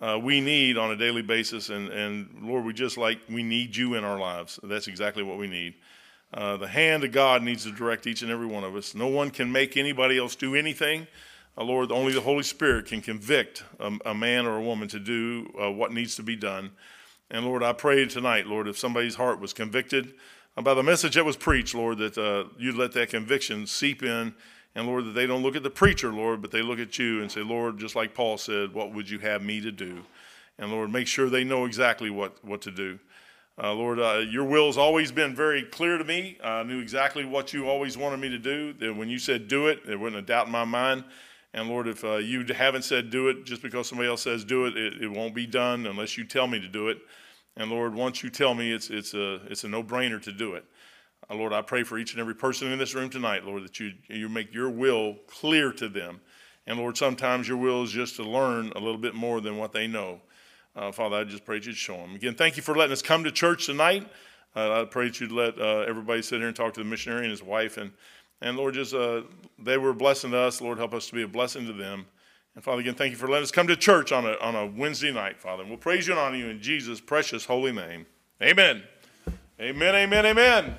uh, we need on a daily basis, and, and Lord, we just like we need you in our lives. That's exactly what we need. Uh, the hand of God needs to direct each and every one of us. No one can make anybody else do anything. Uh, Lord, only the Holy Spirit can convict a, a man or a woman to do what needs to be done. And Lord, I pray tonight, Lord, if somebody's heart was convicted by the message that was preached, Lord, that uh, you'd let that conviction seep in. And Lord, that they don't look at the preacher, Lord, but they look at you and say, Lord, just like Paul said, what would you have me to do? And Lord, make sure they know exactly what, what to do. Uh, Lord, uh, your will has always been very clear to me. I knew exactly what you always wanted me to do. That when you said do it, there wasn't a doubt in my mind. And Lord, if uh, you haven't said do it, just because somebody else says do it, it, it won't be done unless you tell me to do it. And Lord, once you tell me, it's, it's a, it's a no brainer to do it. Uh, Lord, I pray for each and every person in this room tonight, Lord, that you, you make your will clear to them. And Lord, sometimes your will is just to learn a little bit more than what they know. Uh, Father, I just pray that you'd show them. Again, thank you for letting us come to church tonight. Uh, I pray that you'd let uh, everybody sit here and talk to the missionary and his wife. And, and Lord, just uh, they were a blessing to us. Lord, help us to be a blessing to them. And Father, again, thank you for letting us come to church on a, on a Wednesday night, Father. And we'll praise you and honor you in Jesus' precious holy name. Amen. Amen, amen, amen.